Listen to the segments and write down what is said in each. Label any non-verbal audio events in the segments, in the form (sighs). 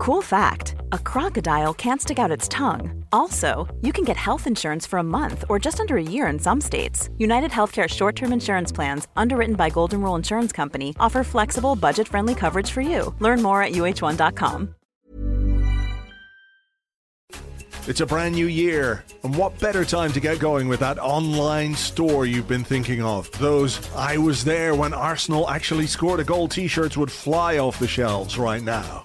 Cool fact a crocodile can't stick out its tongue. Also, you can get health insurance for a month or just under a year in some states. United Healthcare short term insurance plans, underwritten by Golden Rule Insurance Company, offer flexible, budget friendly coverage for you. Learn more at uh1.com. It's a brand new year, and what better time to get going with that online store you've been thinking of? Those I was there when Arsenal actually scored a goal t shirts would fly off the shelves right now.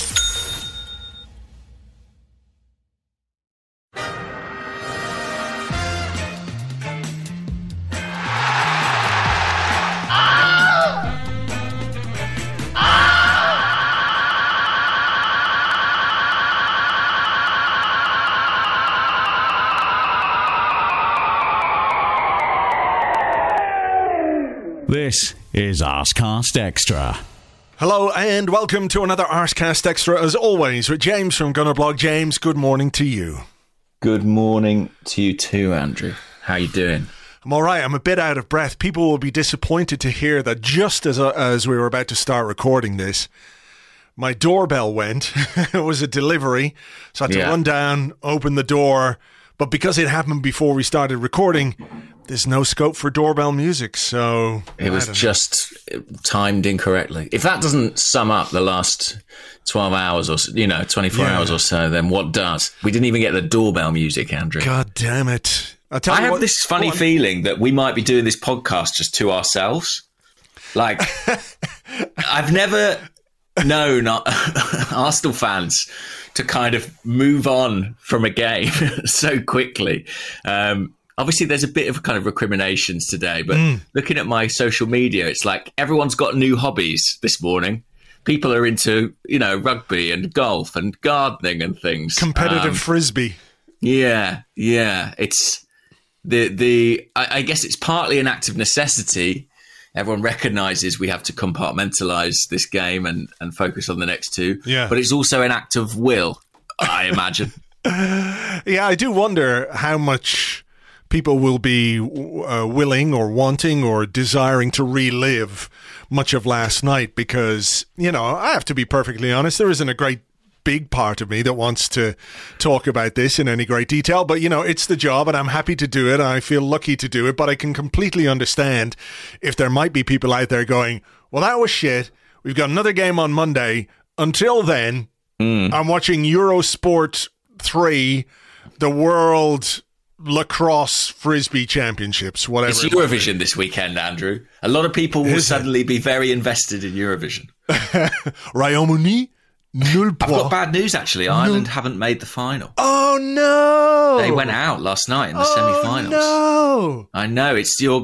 Is Arsecast Extra. Hello and welcome to another Arsecast Extra, as always, with James from Gunnerblog. James, good morning to you. Good morning to you too, Andrew. How you doing? I'm all right. I'm a bit out of breath. People will be disappointed to hear that just as, uh, as we were about to start recording this, my doorbell went. (laughs) it was a delivery. So I had to Yeah. run down, open the door. But because it happened before we started recording, there's no scope for doorbell music. So It was I don't know. just timed incorrectly. If that doesn't sum up the last 12 hours or, you know, 24 Yeah. hours or so, then what does? We didn't even get the doorbell music, Andrew. God damn it. I'll tell I you have what- this funny feeling that we might be doing this podcast just to ourselves. Like, (laughs) I've never known uh, (laughs) Arsenal fans to kind of move on from a game (laughs) so quickly. Um, obviously, there's a bit of kind of recriminations today, but Hmm. looking at my social media, it's like everyone's got new hobbies this morning. People are into, you know, rugby and golf and gardening and things. Competitive Um, frisbee. yeah, yeah. It's the the. I, I guess it's partly an act of necessity. Everyone recognizes we have to compartmentalize this game and and focus on the next two. Yeah. but it's also an act of will. I imagine. (laughs) Yeah, I do wonder how much people will be uh, willing or wanting or desiring to relive much of last night because, you know, I have to be perfectly honest, there isn't a great big part of me that wants to talk about this in any great detail, but you know, it's the job and I'm happy to do it. And I feel lucky to do it, but I can completely understand if there might be people out there going, well, that was shit. We've got another game on Monday. Until then, mm. I'm watching Eurosport 3, the World Lacrosse Frisbee Championships, whatever. It's it. Eurovision this weekend, Andrew. A lot of people will Is it? suddenly be very invested in Eurovision. (laughs) Royaume-Uni, nul I've got bad news actually. Ireland haven't made the final. Oh no! They went out last night in the oh, semi-finals. No! I know it's your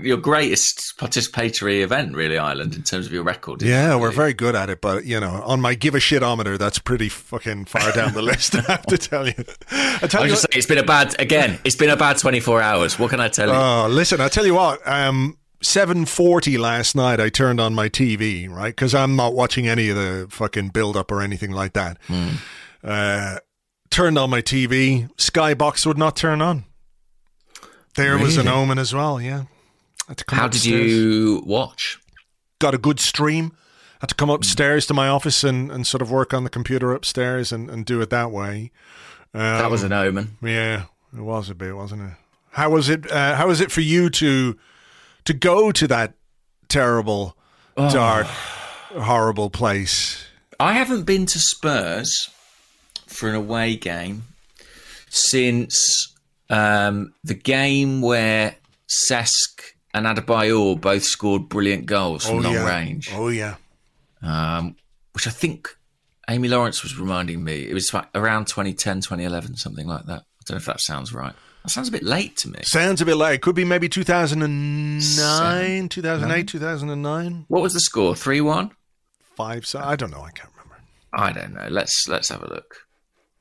your greatest participatory event, really, Ireland, in terms of your record. Yeah, we're very good at it, but you know, on my give a shitometer, that's pretty fucking far down the list. (laughs) I have to tell you. I tell I you. just what- saying, it's been a bad again. It's been a bad twenty four hours. What can I tell you? Oh, listen, I tell you what. Um, seven forty last night, I turned on my TV, right? Because I'm not watching any of the fucking build up or anything like that. Hmm. Uh, turned on my TV. Skybox would not turn on. There was an omen as well. Yeah. Had to come How did you watch? Got a good stream. Had to come upstairs to my office and, and sort of work on the computer upstairs and, and do it that way. Um, That was an omen. Yeah, it was a bit, wasn't it? How was it? Uh, how was it for you to to go to that terrible, Oh. dark, horrible place? I haven't been to Spurs for an away game since um, the game where Cesc and Adebayor both scored brilliant goals from long yeah. range. Oh yeah, um, which I think Amy Lawrence was reminding me. It was around 2010, 2011, something like that. I don't know if that sounds right. That sounds a bit late to me. Sounds a bit late. Could be maybe 2009, 2008, 2009. What was the score? 3 1? Five. So I don't know. I can't remember. I don't know. Let's let's have a look.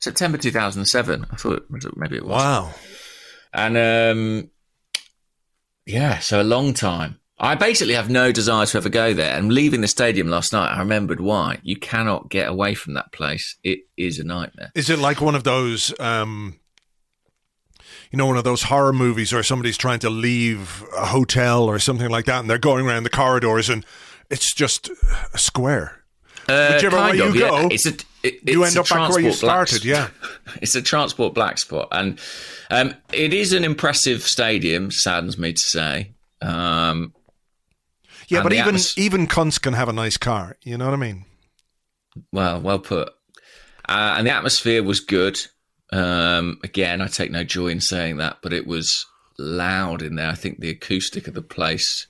September 2007. I thought maybe it was. Wow. And um, yeah, so a long time. I basically have no desire to ever go there. And leaving the stadium last night, I remembered why. You cannot get away from that place. It is a nightmare. Is it like one of those, um, you know, one of those horror movies where somebody's trying to leave a hotel or something like that, and they're going around the corridors, and it's just a square. Uh, Whichever way of, you yeah. go, it's a, it, you it's end up back where you started. Yeah, (laughs) it's a transport black spot, and um, it is an impressive stadium. Saddens me to say. Um, yeah, but even atmos- even cunts can have a nice car. You know what I mean? Well, well put. Uh, and the atmosphere was good. Um, again, I take no joy in saying that, but it was loud in there. I think the acoustic of the place.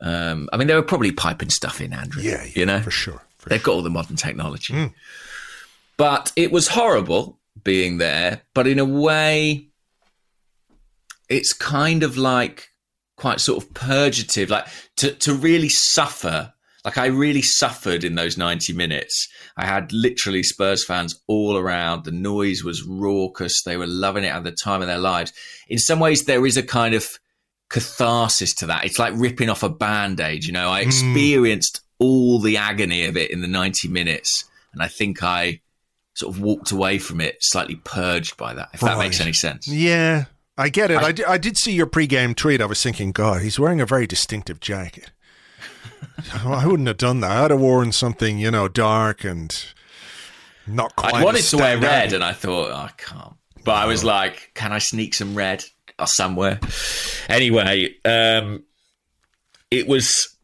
Um, I mean, they were probably piping stuff in, Andrew. Yeah, yeah you know, for sure. For They've got all the modern technology. But it was horrible being there. But in a way, it's kind of like quite sort of purgative, like to, to really suffer. Like I really suffered in those 90 minutes. I had literally Spurs fans all around. The noise was raucous. They were loving it at the time of their lives. In some ways, there is a kind of catharsis to that. It's like ripping off a band aid. You know, I hmm. experienced all the agony of it in the 90 minutes. And I think I sort of walked away from it slightly purged by that, if that makes any sense. Yeah, I get it. I- I, di- I did see your pre-game tweet. I was thinking, God, he's wearing a very distinctive jacket. I wouldn't have done that. I'd have worn something, you know, dark and not quite. I wanted to wear red, and I thought, oh, I can't. But I was like, can I sneak some red or somewhere? Anyway, um, it was,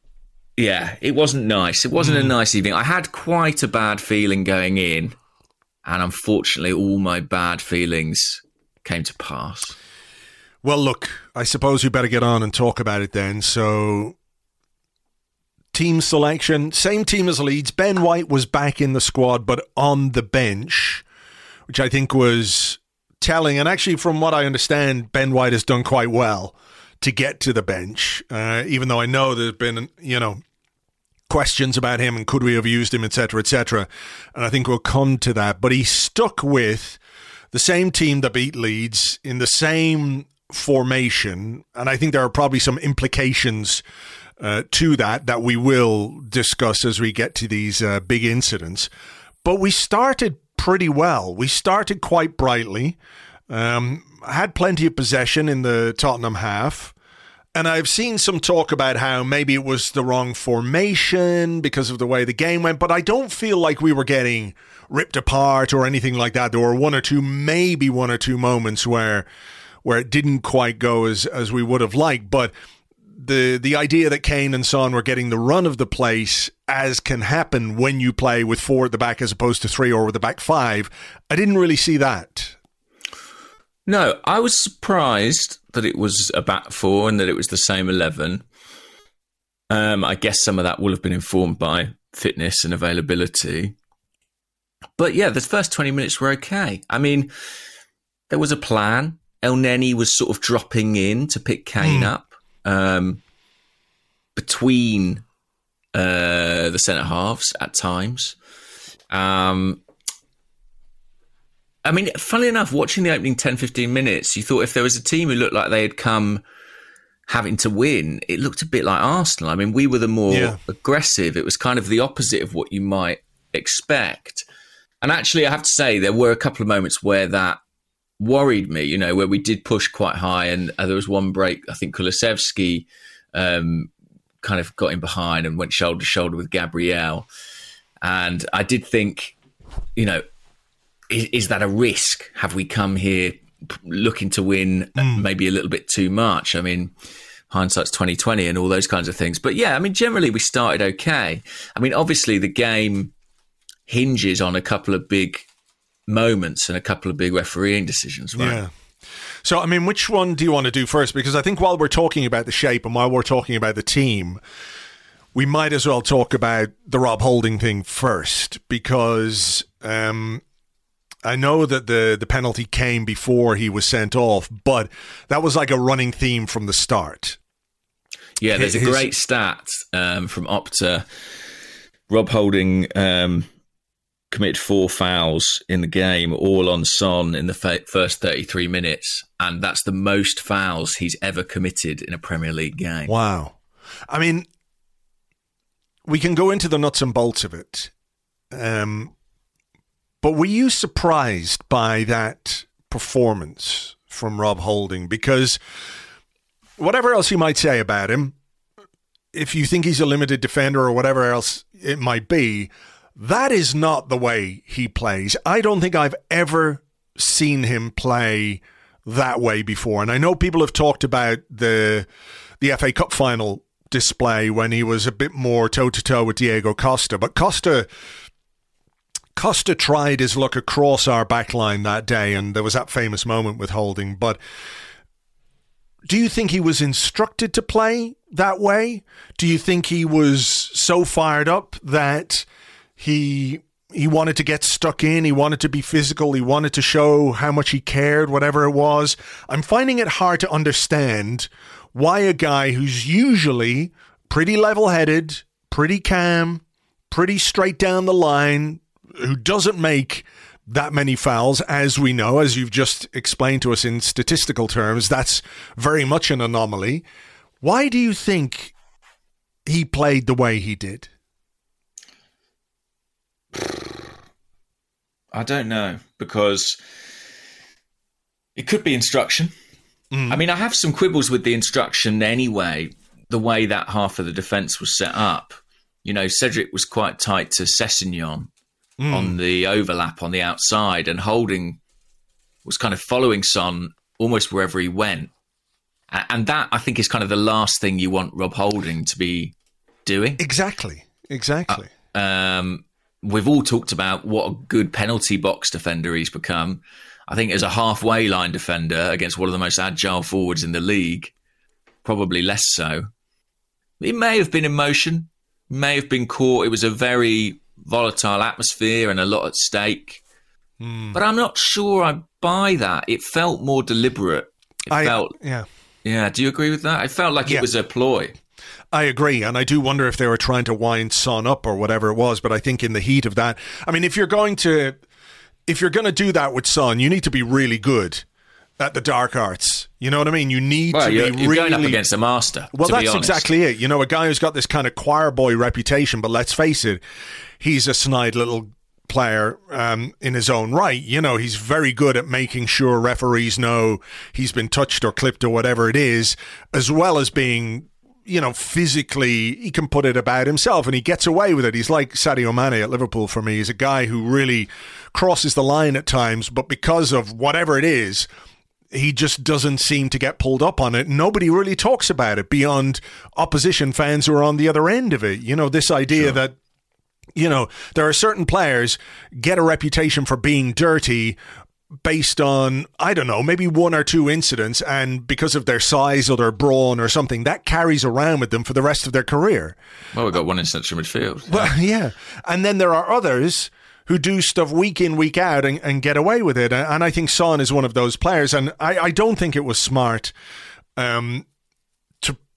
yeah, it wasn't nice. It wasn't a nice evening. I had quite a bad feeling going in, and unfortunately, all my bad feelings came to pass. Well, look, I suppose we better get on and talk about it then. So, team selection, same team as Leeds. Ben White was back in the squad, but on the bench, which I think was telling. And actually, from what I understand, Ben White has done quite well to get to the bench, uh, even though I know there's been, you know, questions about him and could we have used him, etc., etc. And I think we'll come to that. But he stuck with the same team that beat Leeds in the same formation, and I think there are probably some implications uh, to that that we will discuss as we get to these uh, big incidents. But we started pretty well. We started quite brightly. Um, had plenty of possession in the Tottenham half. And I've seen some talk about how maybe it was the wrong formation because of the way the game went, but I don't feel like we were getting ripped apart or anything like that. There were one or two, maybe one or two moments where where it didn't quite go as as we would have liked. But the the idea that Kane and Son were getting the run of the place, as can happen when you play with four at the back as opposed to three or with the back five, I didn't really see that. No, I was surprised that it was a back four and that it was the same 11. Um, I guess some of that will have been informed by fitness and availability. But yeah, the first 20 minutes were okay. I mean, there was a plan. Elneny was sort of dropping in to pick Kane up um, between uh, the centre halves at times. Um, I mean, funnily enough, watching the opening 10, 15 minutes, you thought if there was a team who looked like they had come having to win, it looked a bit like Arsenal. I mean, we were the more Yeah. aggressive. It was kind of the opposite of what you might expect. And actually, I have to say, there were a couple of moments where that worried me, you know, where we did push quite high. And uh, there was one break, I think Kulusevski um, kind of got in behind and went shoulder to shoulder with Gabriel. And I did think, you know, is, is that a risk? Have we come here looking to win uh, maybe a little bit too much? I mean, hindsight's twenty twenty and all those kinds of things. But yeah, I mean, generally we started okay. I mean, obviously the game hinges on a couple of big moments and a couple of big refereeing decisions, right? Yeah. So, I mean, which one do you want to do first? Because I think while we're talking about the shape and while we're talking about the team, we might as well talk about the Rob Holding thing first because um, I know that the the penalty came before he was sent off, but that was like a running theme from the start. Yeah, there's a great stat um, from Opta. Rob Holding um, committed four fouls in the game, all on Son in the fa- first 33 minutes, and that's the most fouls he's ever committed in a Premier League game. Wow. I mean, we can go into the nuts and bolts of it. Um, but were you surprised by that performance from Rob Holding? Because whatever else you might say about him, if you think he's a limited defender or whatever else it might be, that is not the way he plays. I don't think I've ever seen him play that way before. And I know people have talked about the the FA Cup final display when he was a bit more toe to toe with Diego Costa, but Costa Costa tried his luck across our back line that day, and there was that famous moment with Holding. But do you think he was instructed to play that way? Do you think he was so fired up that he he wanted to get stuck in, he wanted to be physical, he wanted to show how much he cared, whatever it was? I'm finding it hard to understand why a guy who's usually pretty level-headed, pretty calm, pretty straight down the line, who doesn't make that many fouls, as we know, as you've just explained to us in statistical terms, that's very much an anomaly. Why do you think he played the way he did? I don't know because it could be instruction. Mm. I mean, I have some quibbles with the instruction anyway. The way that half of the defence was set up, you know, Cedric was quite tight to Sessegnon mm. on the overlap on the outside, and Holding was kind of following Son almost wherever he went. And that, I think, is kind of the last thing you want Rob Holding to be doing. Exactly. Exactly. Uh, um, we've all talked about what a good penalty box defender he's become. I think as a halfway line defender against one of the most agile forwards in the league, probably less so. He may have been in motion, may have been caught. It was a very volatile atmosphere and a lot at stake. Hmm. But I'm not sure I buy that. It felt more deliberate. It I, felt, yeah. yeah. Do you agree with that? It felt like Yeah. it was a ploy. I agree, and I do wonder if they were trying to wind Son up or whatever it was. But I think in the heat of that, I mean, if you're going to, if you're going to do that with Son, you need to be really good at the dark arts. You know what I mean? You need Well, to you're, be you're really going up against a master. Well, that's exactly it. You know, a guy who's got this kind of choir boy reputation, but let's face it, he's a snide little player um, in his own right. You know, he's very good at making sure referees know he's been touched or clipped or whatever it is, as well as being. You know, physically, he can put it about himself and he gets away with it. He's like Sadio Mane at Liverpool for me. He's a guy who really crosses the line at times, but because of whatever it is, he just doesn't seem to get pulled up on it. Nobody really talks about it beyond opposition fans who are on the other end of it. You know, this idea that you know, there are certain players get a reputation for being dirty based on I don't know, maybe one or two incidents and because of their size or their brawn or something that carries around with them for the rest of their career. Well, we've got one in central midfield. Well, (laughs) yeah. And then there are others who do stuff week in, week out and, and get away with it. And I think Son is one of those players. And I, I don't think it was smart um,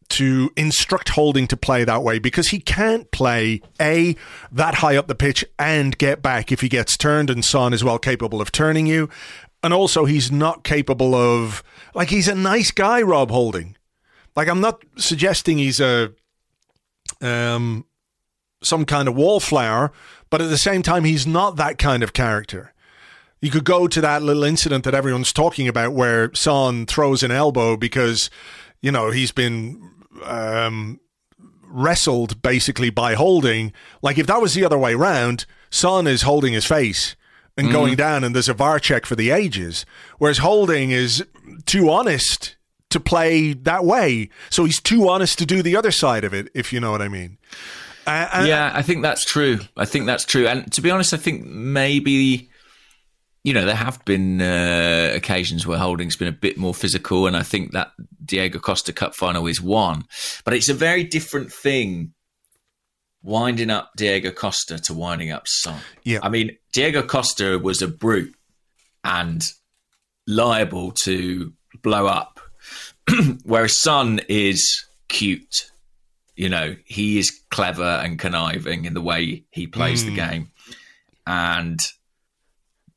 to instruct Holding to play that way because he can't play A, that high up the pitch and get back if he gets turned. And Son is well capable of turning you. And also, he's not capable of, like, he's a nice guy, Rob Holding. Like, I'm not suggesting he's a, um, some kind of wallflower, but at the same time, he's not that kind of character. You could go to that little incident that everyone's talking about where Son throws an elbow because, you know, he's been um, wrestled basically by holding. Like if that was the other way round, Son is holding his face and going down, and there's a VAR check for the ages, whereas holding is too honest to play that way. So he's too honest to do the other side of it, if you know what I mean. Uh, yeah, I think that's true. I think that's true. And to be honest, I think maybe, you know, there have been uh, occasions where Holding's been a bit more physical, and I think that Diego Costa Cup final is one. But it's a very different thing winding up Diego Costa to winding up Son. Yeah. I mean, Diego Costa was a brute and liable to blow up, (clears throat) whereas Son is cute. You know, he is clever and conniving in the way he plays the game. And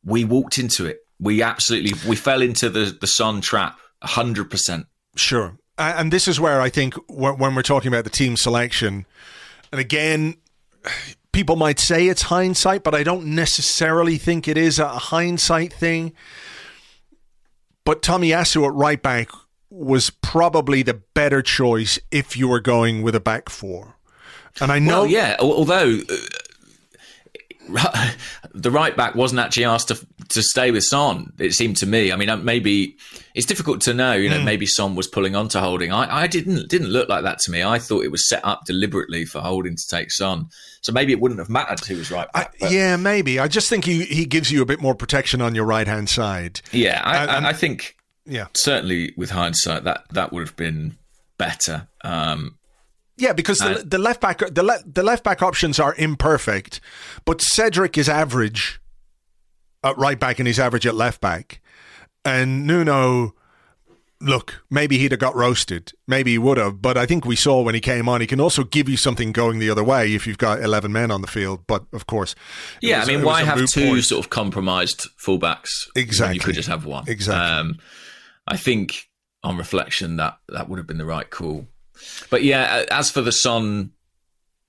we walked into it. We absolutely we fell into the the Son trap 100%. Sure. And this is where I think when we're talking about the team selection, and again, people might say it's hindsight, but I don't necessarily think it is a hindsight thing. But Tomiyasu at right back was probably the better choice if you were going with a back four. And I know, Well, yeah, although uh, the right back wasn't actually asked to to stay with Son. It seemed to me. I mean, uh, maybe it's difficult to know. You know, Hmm. maybe Son was pulling on to Holding. I, I didn't didn't look like that to me. I thought it was set up deliberately for Holding to take Son. So maybe it wouldn't have mattered who was right back. but- yeah, maybe. I just think he, he gives you a bit more protection on your right hand side. yeah, I, And- I, I think Yeah. certainly with hindsight that that would have been better. Um, Yeah, because the, Uh, the left back the le- the left back options are imperfect, but Cedric is average at right back and he's average at left back, and Nuno. Look, maybe he'd have got roasted. Maybe he would have, but I think we saw when he came on, he can also give you something going the other way if you've got eleven men on the field. But of course, Yeah, was- I mean, why have two point. sort of compromised fullbacks? Exactly. you could just have one. Exactly. Um, I think on reflection that that would have been the right call. But yeah, as for the Son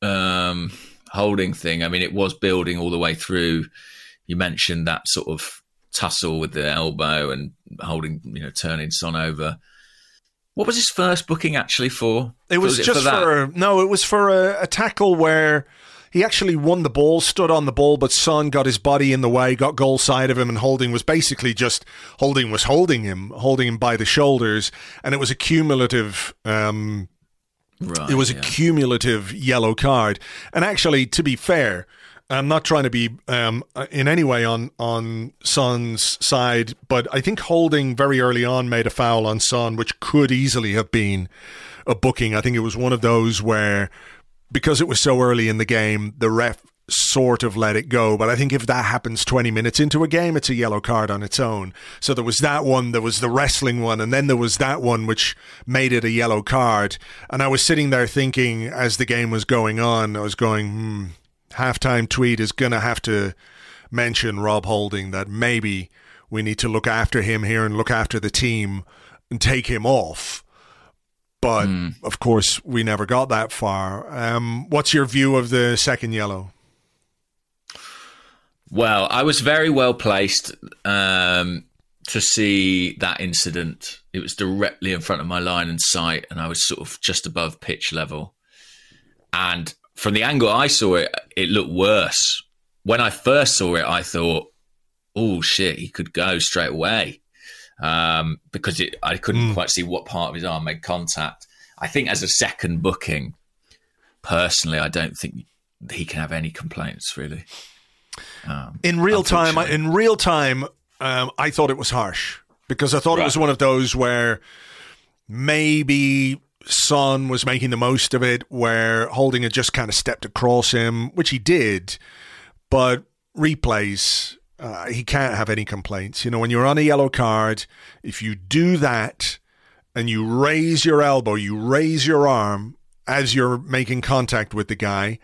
um, holding thing, I mean, it was building all the way through. You mentioned that sort of tussle with the elbow and holding, you know, turning Son over. What was his first booking actually for? It was, it just that? for, no, it was for a, a tackle where he actually won the ball, stood on the ball, but Son got his body in the way, got goal side of him, and Holding was basically just Holding was holding him, holding him by the shoulders, and it was a cumulative. Um, Right, it was a cumulative yellow card, and actually, to be fair. I'm not trying to be um, in any way on on Son's side, but I think Holding very early on made a foul on Son, which could easily have been a booking. I think it was one of those where because it was so early in the game, the ref sort of let it go. But I think if that happens 20 minutes into a game, it's a yellow card on its own. So there was that one, there was the wrestling one, and then there was that one which made it a yellow card. And I was sitting there thinking as the game was going on, I was going, hmm, halftime tweet is going to have to mention Rob Holding that maybe we need to look after him here and look after the team and take him off. But of course, we never got that far. Um, what's your view of the second yellow? Well, I was very well placed um, to see that incident. It was directly in front of my line and sight, and I was sort of just above pitch level. And from the angle I saw it, it looked worse. When I first saw it, I thought, "Oh shit, he could go straight away," um, because it, I couldn't quite see what part of his arm made contact. I think as a second booking, personally, I don't think he can have any complaints really. Um, In real time, Unfortunately. in real time, um, I thought it was harsh because I thought it was one of those where maybe Son was making the most of it, where Holding had just kind of stepped across him, which he did. But replays, uh, he can't have any complaints. You know, when you're on a yellow card, if you do that and you raise your elbow, you raise your arm as you're making contact with the guy.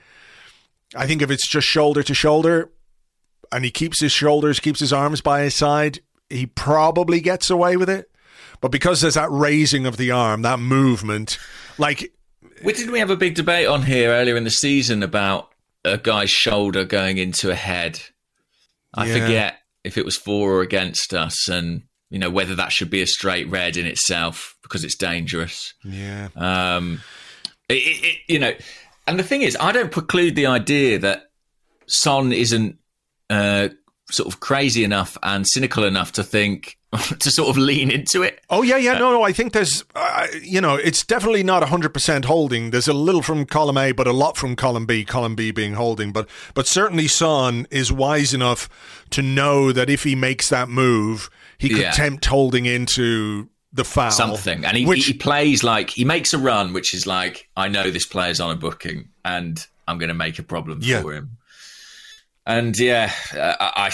I think if it's just shoulder to shoulder and he keeps his shoulders, keeps his arms by his side, he probably gets away with it. But because there's that raising of the arm, that movement, like We didn't we have a big debate on here earlier in the season about a guy's shoulder going into a head. I Yeah. forget if it was for or against us, and you know whether that should be a straight red in itself because it's dangerous. yeah, Um, it, it, it- you know, and the thing is, I don't preclude the idea that Son isn't uh, sort of crazy enough and cynical enough to think (laughs) to sort of lean into it. Oh yeah, yeah. No, no. I think there's, uh, you know, it's definitely not hundred percent holding. There's a little from column A, but a lot from column B. Column B being holding, but but certainly Son is wise enough to know that if he makes that move, he could Yeah. tempt holding into the foul. something. And he, which he plays like he makes a run, which is like, I know this player's on a booking, and I'm going to make a problem Yeah. for him. And yeah, uh, I, I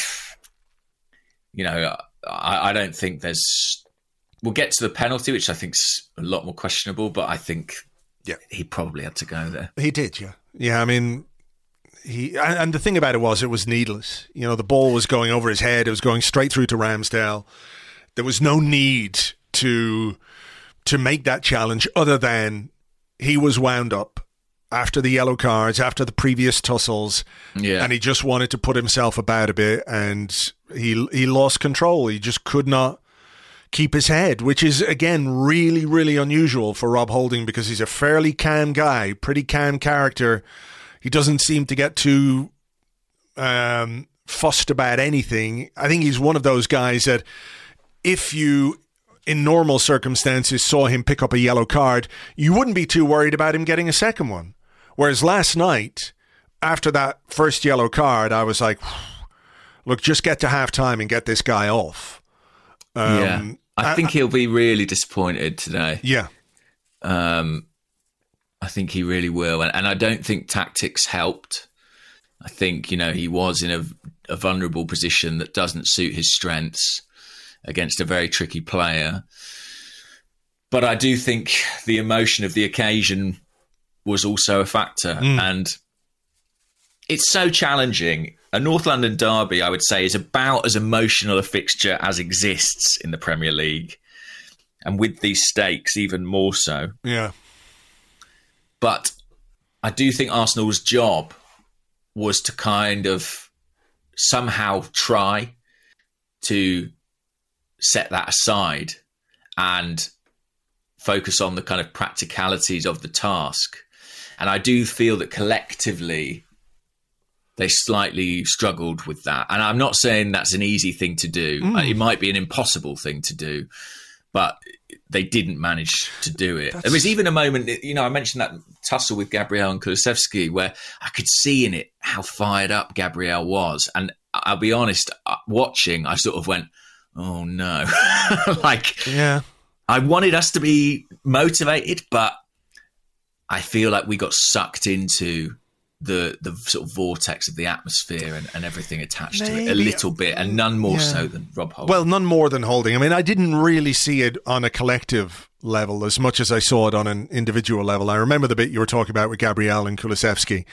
you know, I, I don't think there's. We'll get to the penalty, which I think's a lot more questionable, but I think Yeah. he probably had to go there. He did, yeah. Yeah, I mean, he and and the thing about it was it was needless. You know, the ball was going over his head. It was going straight through to Ramsdale. There was no need to to make that challenge other than he was wound up after the yellow cards, after the previous tussles, Yeah. and he just wanted to put himself about a bit, and he he lost control. He just could not keep his head, which is again really really unusual for Rob Holding because he's a fairly calm guy, pretty calm character. He doesn't seem to get too um, fussed about anything. I think he's one of those guys that if you in normal circumstances saw him pick up a yellow card, you wouldn't be too worried about him getting a second one. Whereas last night, after that first yellow card, I was like, (sighs) look, just get to half time and get this guy off. Um, yeah. I think he'll be really disappointed today. Yeah. Um, I think he really will, and, and I don't think tactics helped. I think you know he was in a, a vulnerable position that doesn't suit his strengths against a very tricky player. But I do think the emotion of the occasion was also a factor, mm. and it's so challenging. A North London derby, I would say, is about as emotional a fixture as exists in the Premier League, and with these stakes, even more so. Yeah. But I do think Arsenal's job was to kind of somehow try to set that aside and focus on the kind of practicalities of the task. And I do feel that collectively they slightly struggled with that. And I'm not saying that's an easy thing to do. Uh, It might be an impossible thing to do, but they didn't manage to do it. There was even a moment, you know, I mentioned that tussle with Gabriel and Kulusevski where I could see in it how fired up Gabriel was. And I'll be honest, uh, watching, I sort of went, oh no. (laughs) like, Yeah. I wanted us to be motivated, but I feel like we got sucked into the the sort of vortex of the atmosphere and, and everything attached to it a little bit, and none more Yeah. so than Rob Holt. Well, none more than holding. I mean, I didn't really see it on a collective level as much as I saw it on an individual level. I remember the bit you were talking about with Gabriel and Kulusevski,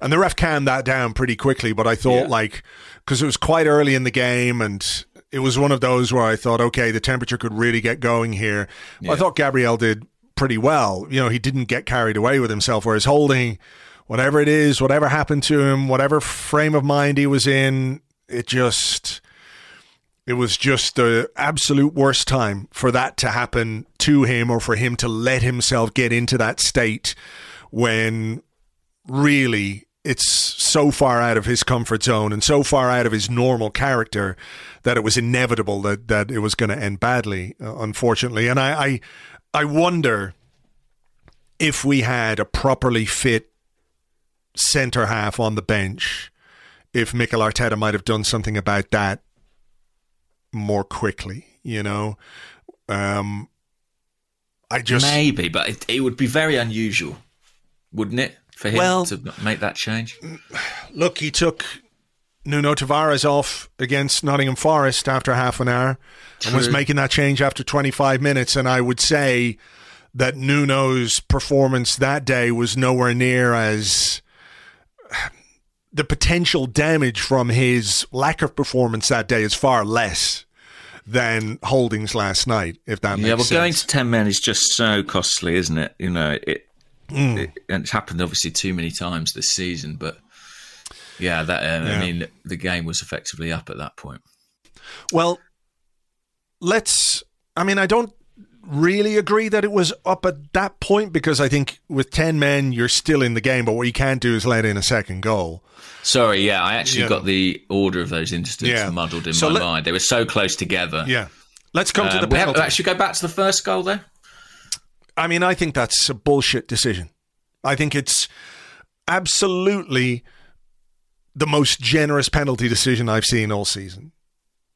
and the ref calmed that down pretty quickly. But I thought, Yeah. like, because it was quite early in the game, and it was one of those where I thought, okay, the temperature could really get going here. Well, I thought Gabriel did pretty well. You know, he didn't get carried away with himself, whereas holding. Whatever it is, whatever happened to him, whatever frame of mind he was in, it just it was just the absolute worst time for that to happen to him or for him to let himself get into that state when really it's so far out of his comfort zone and so far out of his normal character that it was inevitable that, that it was going to end badly, uh, unfortunately. And I, I, I wonder if we had a properly fit centre half on the bench, if Mikel Arteta might have done something about that more quickly, you know. Um, I just Maybe, but it, it would be very unusual, wouldn't it, for him Well- to make that change? look. He took Nuno Tavares off against Nottingham Forest after half an hour, and was making that change after 25 minutes. And I would say that Nuno's performance that day was nowhere near as the potential damage from his lack of performance that day is far less than Holdings last night. If that makes Yeah, well, sense. going to ten men is just so costly, isn't it? You know, it, Hmm. it and it's happened obviously too many times this season. But yeah, that uh, Yeah. I mean, the game was effectively up at that point. Well, let's. I mean, I don't really agree that it was up at that point because I think with 10 men, you're still in the game, but what you can't do is let in a second goal. Sorry, yeah, I actually Yeah. got the order of those incidents Yeah. muddled in So my let- mind. They were so close together. Yeah. Let's come to Um, the we have, penalty. actually go back to the first goal there. I mean, I think that's a bullshit decision. I think it's absolutely the most generous penalty decision I've seen all season.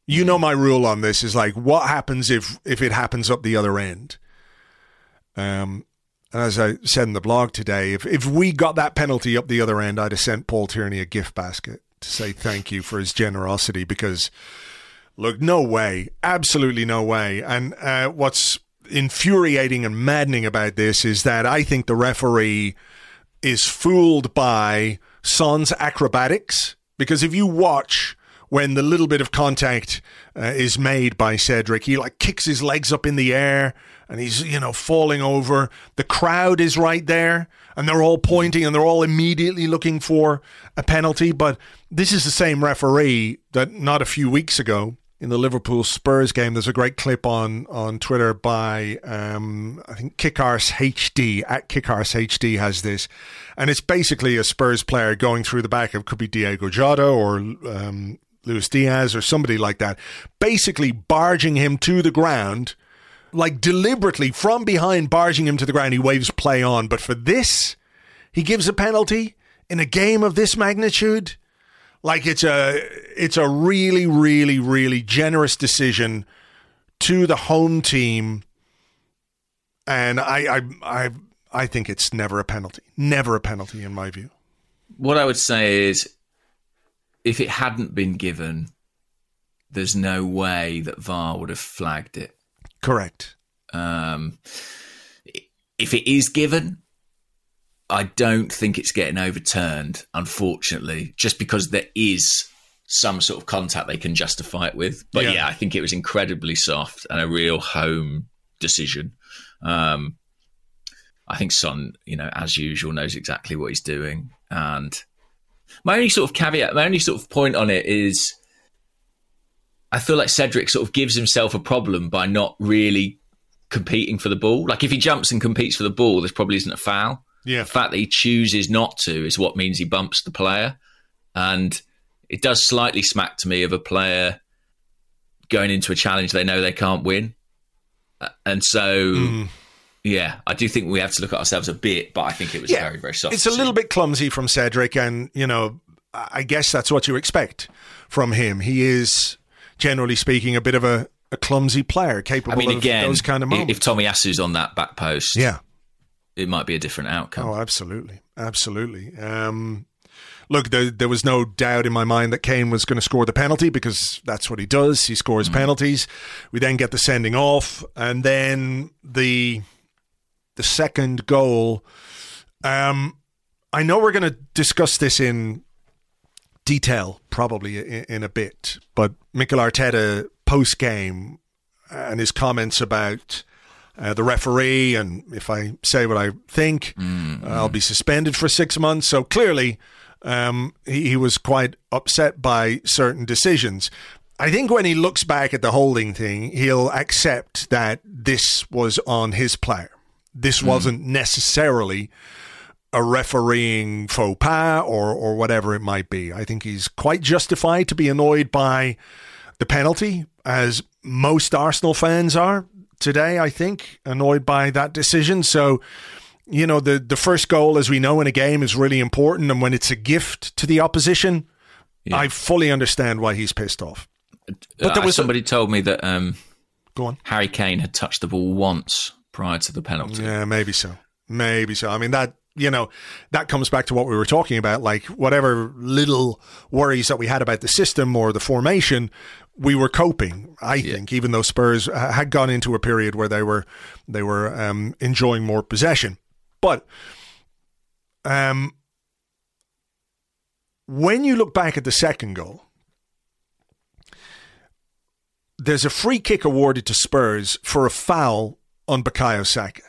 You know my rule on this is like what happens if if it happens up the other end. Um and as I said in the blog today, if, if we got that penalty up the other end, I'd have sent Paul Tierney a gift basket to say thank you for his generosity because, look, no way, absolutely no way. And uh, what's infuriating and maddening about this is that I think the referee is fooled by Son's acrobatics because if you watch when the little bit of contact uh, is made by Cedric, he like kicks his legs up in the air and he's you know falling over. The crowd is right there and they're all pointing and they're all immediately looking for a penalty. But this is the same referee that not a few weeks ago in the Liverpool Spurs game. There's a great clip on on Twitter by um, I think Kickars HD at Kickars HD has this, and it's basically a Spurs player going through the back. of could be Diogo Jota or um, Luis Diaz or somebody like that, basically barging him to the ground. Like deliberately from behind, barging him to the ground, he waves play on. But for this, he gives a penalty in a game of this magnitude like it's a it's a really really really generous decision to the home team and I I I I think it's never a penalty. Never a penalty in my view. What I would say is if it hadn't been given there's no way that VAR would have flagged it. Correct. Um, if it is given, I don't think it's getting overturned, unfortunately, just because there is some sort of contact they can justify it with. But yeah, yeah I think it was incredibly soft and a real home decision. Um, I think Son, you know, as usual, knows exactly what he's doing. And my only sort of caveat, my only sort of point on it is I feel like Cedric sort of gives himself a problem by not really competing for the ball. Like if he jumps and competes for the ball, this probably isn't a foul. Yeah. The fact that he chooses not to is what means he bumps the player. And it does slightly smack to me of a player going into a challenge they know they can't win. Uh, and so, mm. yeah, I do think we have to look at ourselves a bit, but I think it was yeah, very, very soft. It's a little bit clumsy from Cedric. And, you know, I guess that's what you expect from him. He is, generally speaking, a bit of a, a clumsy player, capable I mean, again, of those kind of moments. If Tomiyasu's on that back post, yeah it might be a different outcome. Oh, absolutely, absolutely. Um, look, there, there, was no doubt in my mind that Kane was going to score the penalty because that's what he does. He scores mm. penalties. We then get the sending off, and then the the second goal. Um, I know we're going to discuss this in detail probably in, in a bit, but Mikel Arteta post game and his comments about uh, the referee, and if I say what I think, mm-hmm. I'll be suspended for six months. So clearly, um, he, he was quite upset by certain decisions. I think when he looks back at the holding thing, he'll accept that this was on his player. This mm. wasn't necessarily a refereeing faux pas or or whatever it might be. I think he's quite justified to be annoyed by the penalty, as most Arsenal fans are today, I think, annoyed by that decision. So, you know, the, the first goal, as we know in a game, is really important. And when it's a gift to the opposition, yeah. I fully understand why he's pissed off. But there was somebody a, told me that um, go on. Harry Kane had touched the ball once prior to the penalty. Yeah, maybe so. Maybe so. I mean, that you know, that comes back to what we were talking about. Like, whatever little worries that we had about the system or the formation, we were coping. I yeah. think, even though Spurs had gone into a period where they were they were um, enjoying more possession, but um, when you look back at the second goal, there's a free kick awarded to Spurs for a foul on Bukayo Saka.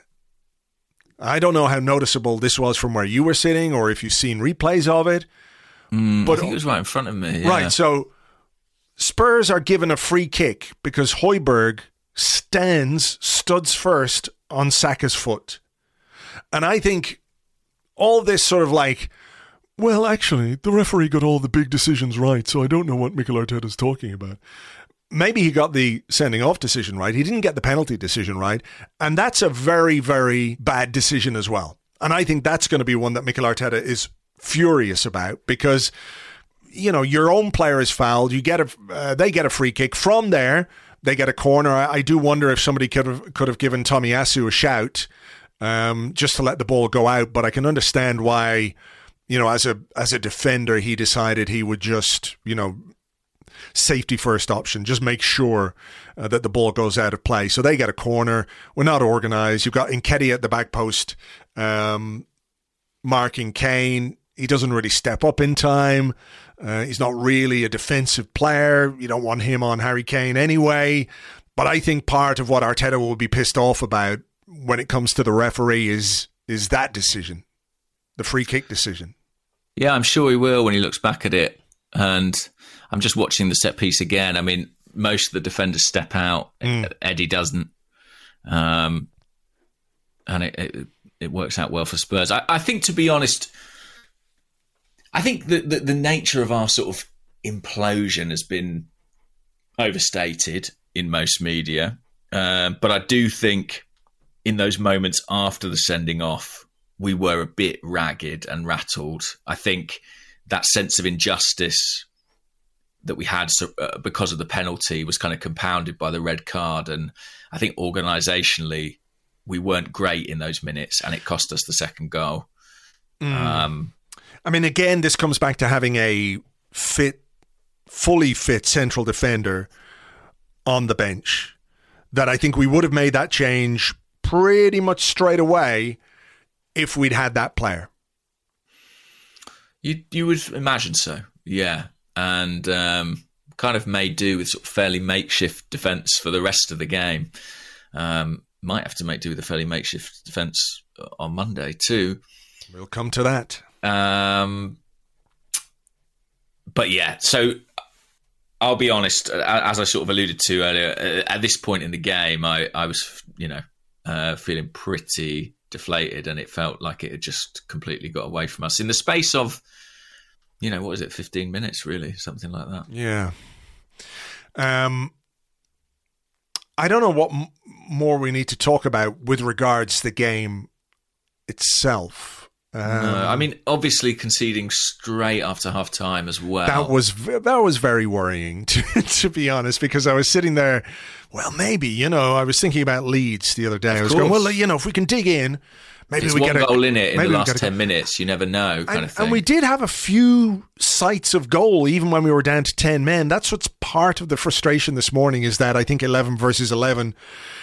I don't know how noticeable this was from where you were sitting, or if you've seen replays of it. Mm, but I think it was right in front of me. Yeah. Right, so Spurs are given a free kick because Højbjerg stands, studs first on Saka's foot. And I think all this sort of like, well, actually, the referee got all the big decisions right, so I don't know what Mikel Arteta's talking about. Maybe he got the sending off decision right. He didn't get the penalty decision right. And that's a very, very bad decision as well. And I think that's going to be one that Mikel Arteta is furious about because you know, your own player is fouled. You get a, uh, they get a free kick from there. They get a corner. I, I, do wonder if somebody could have could have given Tomiyasu a shout um, just to let the ball go out. But I can understand why, you know, as a as a defender, he decided he would just, you know, safety first option, just make sure uh, that the ball goes out of play. So they get a corner. We're not organised. You've got Nketiah at the back post, um, marking Kane. He doesn't really step up in time. Uh, he's not really a defensive player. You don't want him on Harry Kane anyway. But I think part of what Arteta will be pissed off about when it comes to the referee is is that decision, the free kick decision. Yeah, I'm sure he will when he looks back at it. And I'm just watching the set piece again. I mean, most of the defenders step out. Mm. Eddie doesn't, um, and it, it, it works out well for Spurs. I, I think, to be honest, I think that the, the nature of our sort of implosion has been overstated in most media. Uh, but I do think in those moments after the sending off, we were a bit ragged and rattled. I think that sense of injustice that we had uh, because of the penalty was kind of compounded by the red card. And I think organisationally, we weren't great in those minutes, and it cost us the second goal. Mm. Um, I mean, again, this comes back to having a fit, fully fit central defender on the bench. That I think we would have made that change pretty much straight away if we'd had that player. You you would imagine so, yeah, and um, kind of made do with sort of fairly makeshift defence for the rest of the game. Um, might have to make do with a fairly makeshift defence on Monday too. We'll come to that. Um, but yeah, so I'll be honest, as I sort of alluded to earlier, at this point in the game, I, I was, you know, uh, feeling pretty deflated and it felt like it had just completely got away from us in the space of, you know, what was it, 15 minutes, really? Something like that. Yeah. Um, I don't know what m- more we need to talk about with regards to the game itself. Um, no, I mean, obviously conceding straight after half time as well. That was that was very worrying, (laughs) to, to be honest, because I was sitting there. Well, maybe you know, I was thinking about Leeds the other day. Of I was course. going, well, you know, if we can dig in, maybe it's we one get a goal in it in the last ten minutes. You never know, kind and, of thing. And we did have a few sights of goal, even when we were down to ten men. That's what's part of the frustration this morning is that I think eleven versus eleven.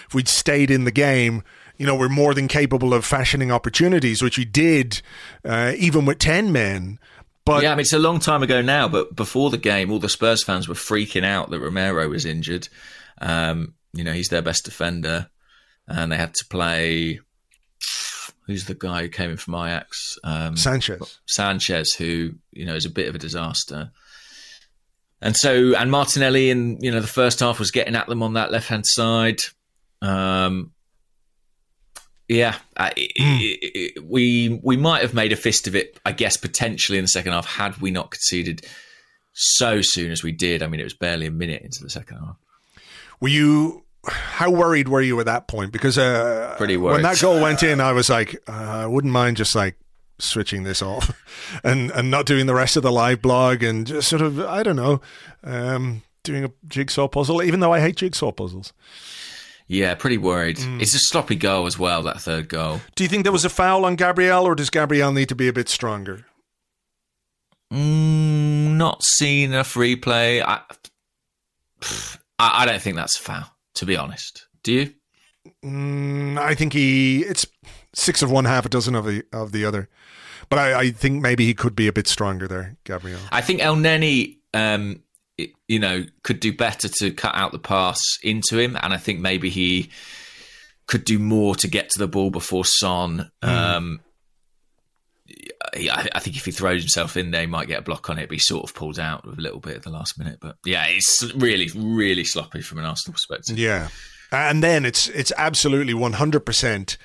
If we'd stayed in the game you know, we're more than capable of fashioning opportunities, which we did uh, even with 10 men. But yeah, I mean, it's a long time ago now, but before the game, all the Spurs fans were freaking out that Romero was injured. Um, you know, he's their best defender, and they had to play. Who's the guy who came in from Ajax? Um, Sanchez. Sanchez, who you know is a bit of a disaster. And so, and Martinelli in you know the first half was getting at them on that left hand side. Um, yeah, uh, we we might have made a fist of it, I guess, potentially in the second half had we not conceded so soon as we did. I mean, it was barely a minute into the second half. Were you? How worried were you at that point? Because uh, pretty worried. When that goal went in, I was like, uh, I wouldn't mind just like switching this off (laughs) and and not doing the rest of the live blog and just sort of I don't know, um, doing a jigsaw puzzle. Even though I hate jigsaw puzzles. Yeah, pretty worried. Mm. It's a sloppy goal as well, that third goal. Do you think there was a foul on Gabriel, or does Gabriel need to be a bit stronger? Mm, not seen enough replay. I, I, don't think that's a foul, to be honest. Do you? Mm, I think he. It's six of one, half a dozen of the of the other. But I, I think maybe he could be a bit stronger there, Gabriel. I think Elneny um, you know, could do better to cut out the pass into him. And I think maybe he could do more to get to the ball before Son. Mm. Um, I, I, think if he throws himself in there, he might get a block on it, but he sort of pulled out a little bit at the last minute. But yeah, it's really, really sloppy from an Arsenal perspective. Yeah. And then it's it's absolutely 100%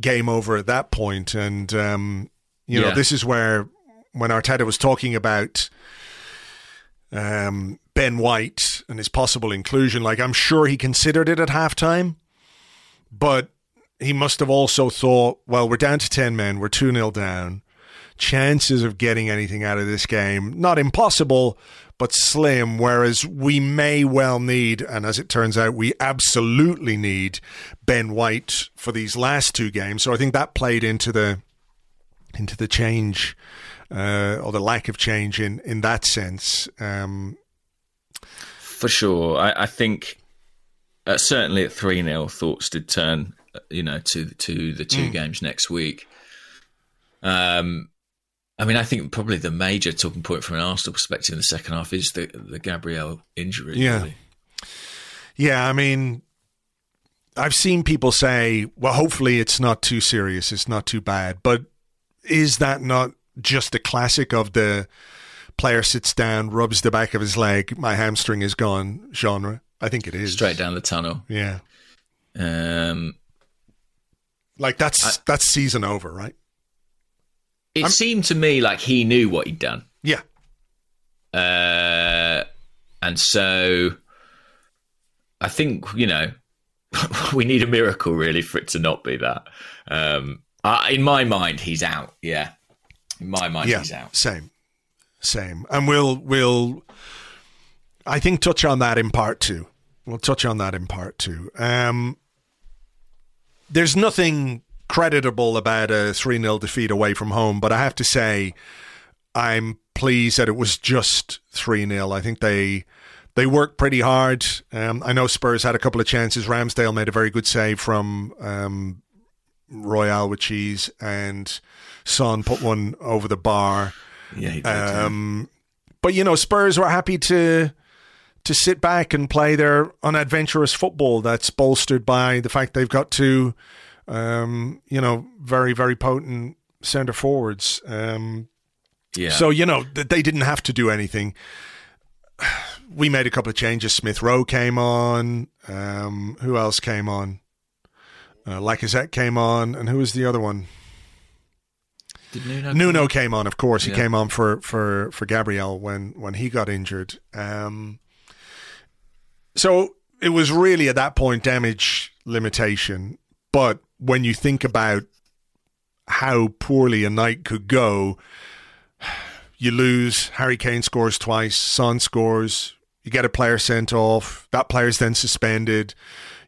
game over at that point. And, um, you know, yeah. this is where when Arteta was talking about um, Ben White and his possible inclusion. Like, I'm sure he considered it at halftime, but he must have also thought, well, we're down to 10 men, we're 2 0 down. chances of getting anything out of this game. Not impossible, but slim. Whereas we may well need, and as it turns out, we absolutely need Ben White for these last two games. So I think that played into the into the change uh, or the lack of change in in that sense. Um, for sure, I, I think uh, certainly at three 0 thoughts did turn. Uh, you know, to to the two mm. games next week. Um, I mean, I think probably the major talking point from an Arsenal perspective in the second half is the the Gabriel injury. Yeah, really. yeah. I mean, I've seen people say, "Well, hopefully it's not too serious, it's not too bad," but is that not just a classic of the player sits down, rubs the back of his leg, my hamstring is gone genre? I think it is straight down the tunnel. Yeah. Um, like that's I, that's season over, right? It I'm, seemed to me like he knew what he'd done. Yeah. Uh, and so I think you know (laughs) we need a miracle really for it to not be that. Um, uh, in my mind, he's out. Yeah, in my mind, yeah, he's out. Same, same. And we'll we'll, I think, touch on that in part two. We'll touch on that in part two. Um, there's nothing creditable about a 3 0 defeat away from home, but I have to say, I'm pleased that it was just 3 0. I think they. They worked pretty hard. Um, I know Spurs had a couple of chances. Ramsdale made a very good save from um, Royale with cheese, and Son put one over the bar. Yeah, he did, um, but you know, Spurs were happy to to sit back and play their unadventurous football. That's bolstered by the fact they've got two, um, you know, very very potent centre forwards. Um, yeah. So you know they didn't have to do anything. We made a couple of changes. Smith Rowe came on. Um, who else came on? Uh, Lacazette came on, and who was the other one? Did Nuno, Nuno came on, of course. Yeah. He came on for, for, for Gabriel when, when he got injured. Um, so it was really at that point damage limitation. But when you think about how poorly a night could go, you lose. Harry Kane scores twice. Son scores. You get a player sent off. That player's then suspended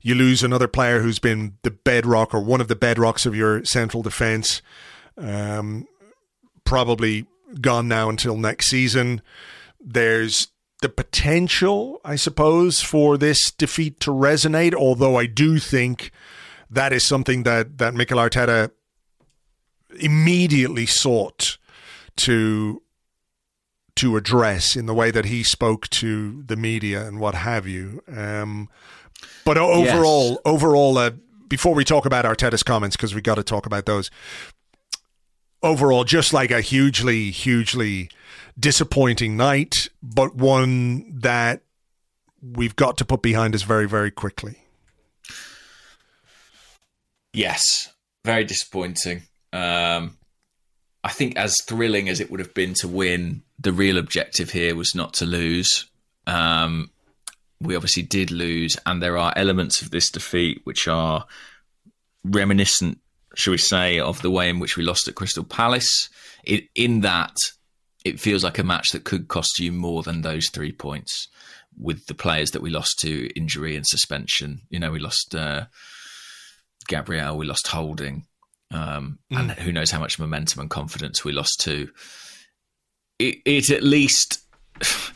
you lose another player who's been the bedrock or one of the bedrocks of your central defence. Um, probably gone now until next season. There's the potential, I suppose, for this defeat to resonate, although I do think that is something that, that Mikel Arteta immediately sought to to address in the way that he spoke to the media and what have you. Um, but overall, yes. overall, uh, before we talk about Arteta's comments, because we got to talk about those. Overall, just like a hugely, hugely disappointing night, but one that we've got to put behind us very, very quickly. Yes, very disappointing. Um, I think as thrilling as it would have been to win, the real objective here was not to lose. Um, we obviously did lose, and there are elements of this defeat which are reminiscent, shall we say, of the way in which we lost at Crystal Palace. It, in that, it feels like a match that could cost you more than those three points with the players that we lost to injury and suspension. You know, we lost uh, Gabriel, we lost Holding, um, mm. and who knows how much momentum and confidence we lost to. It, it at least (sighs)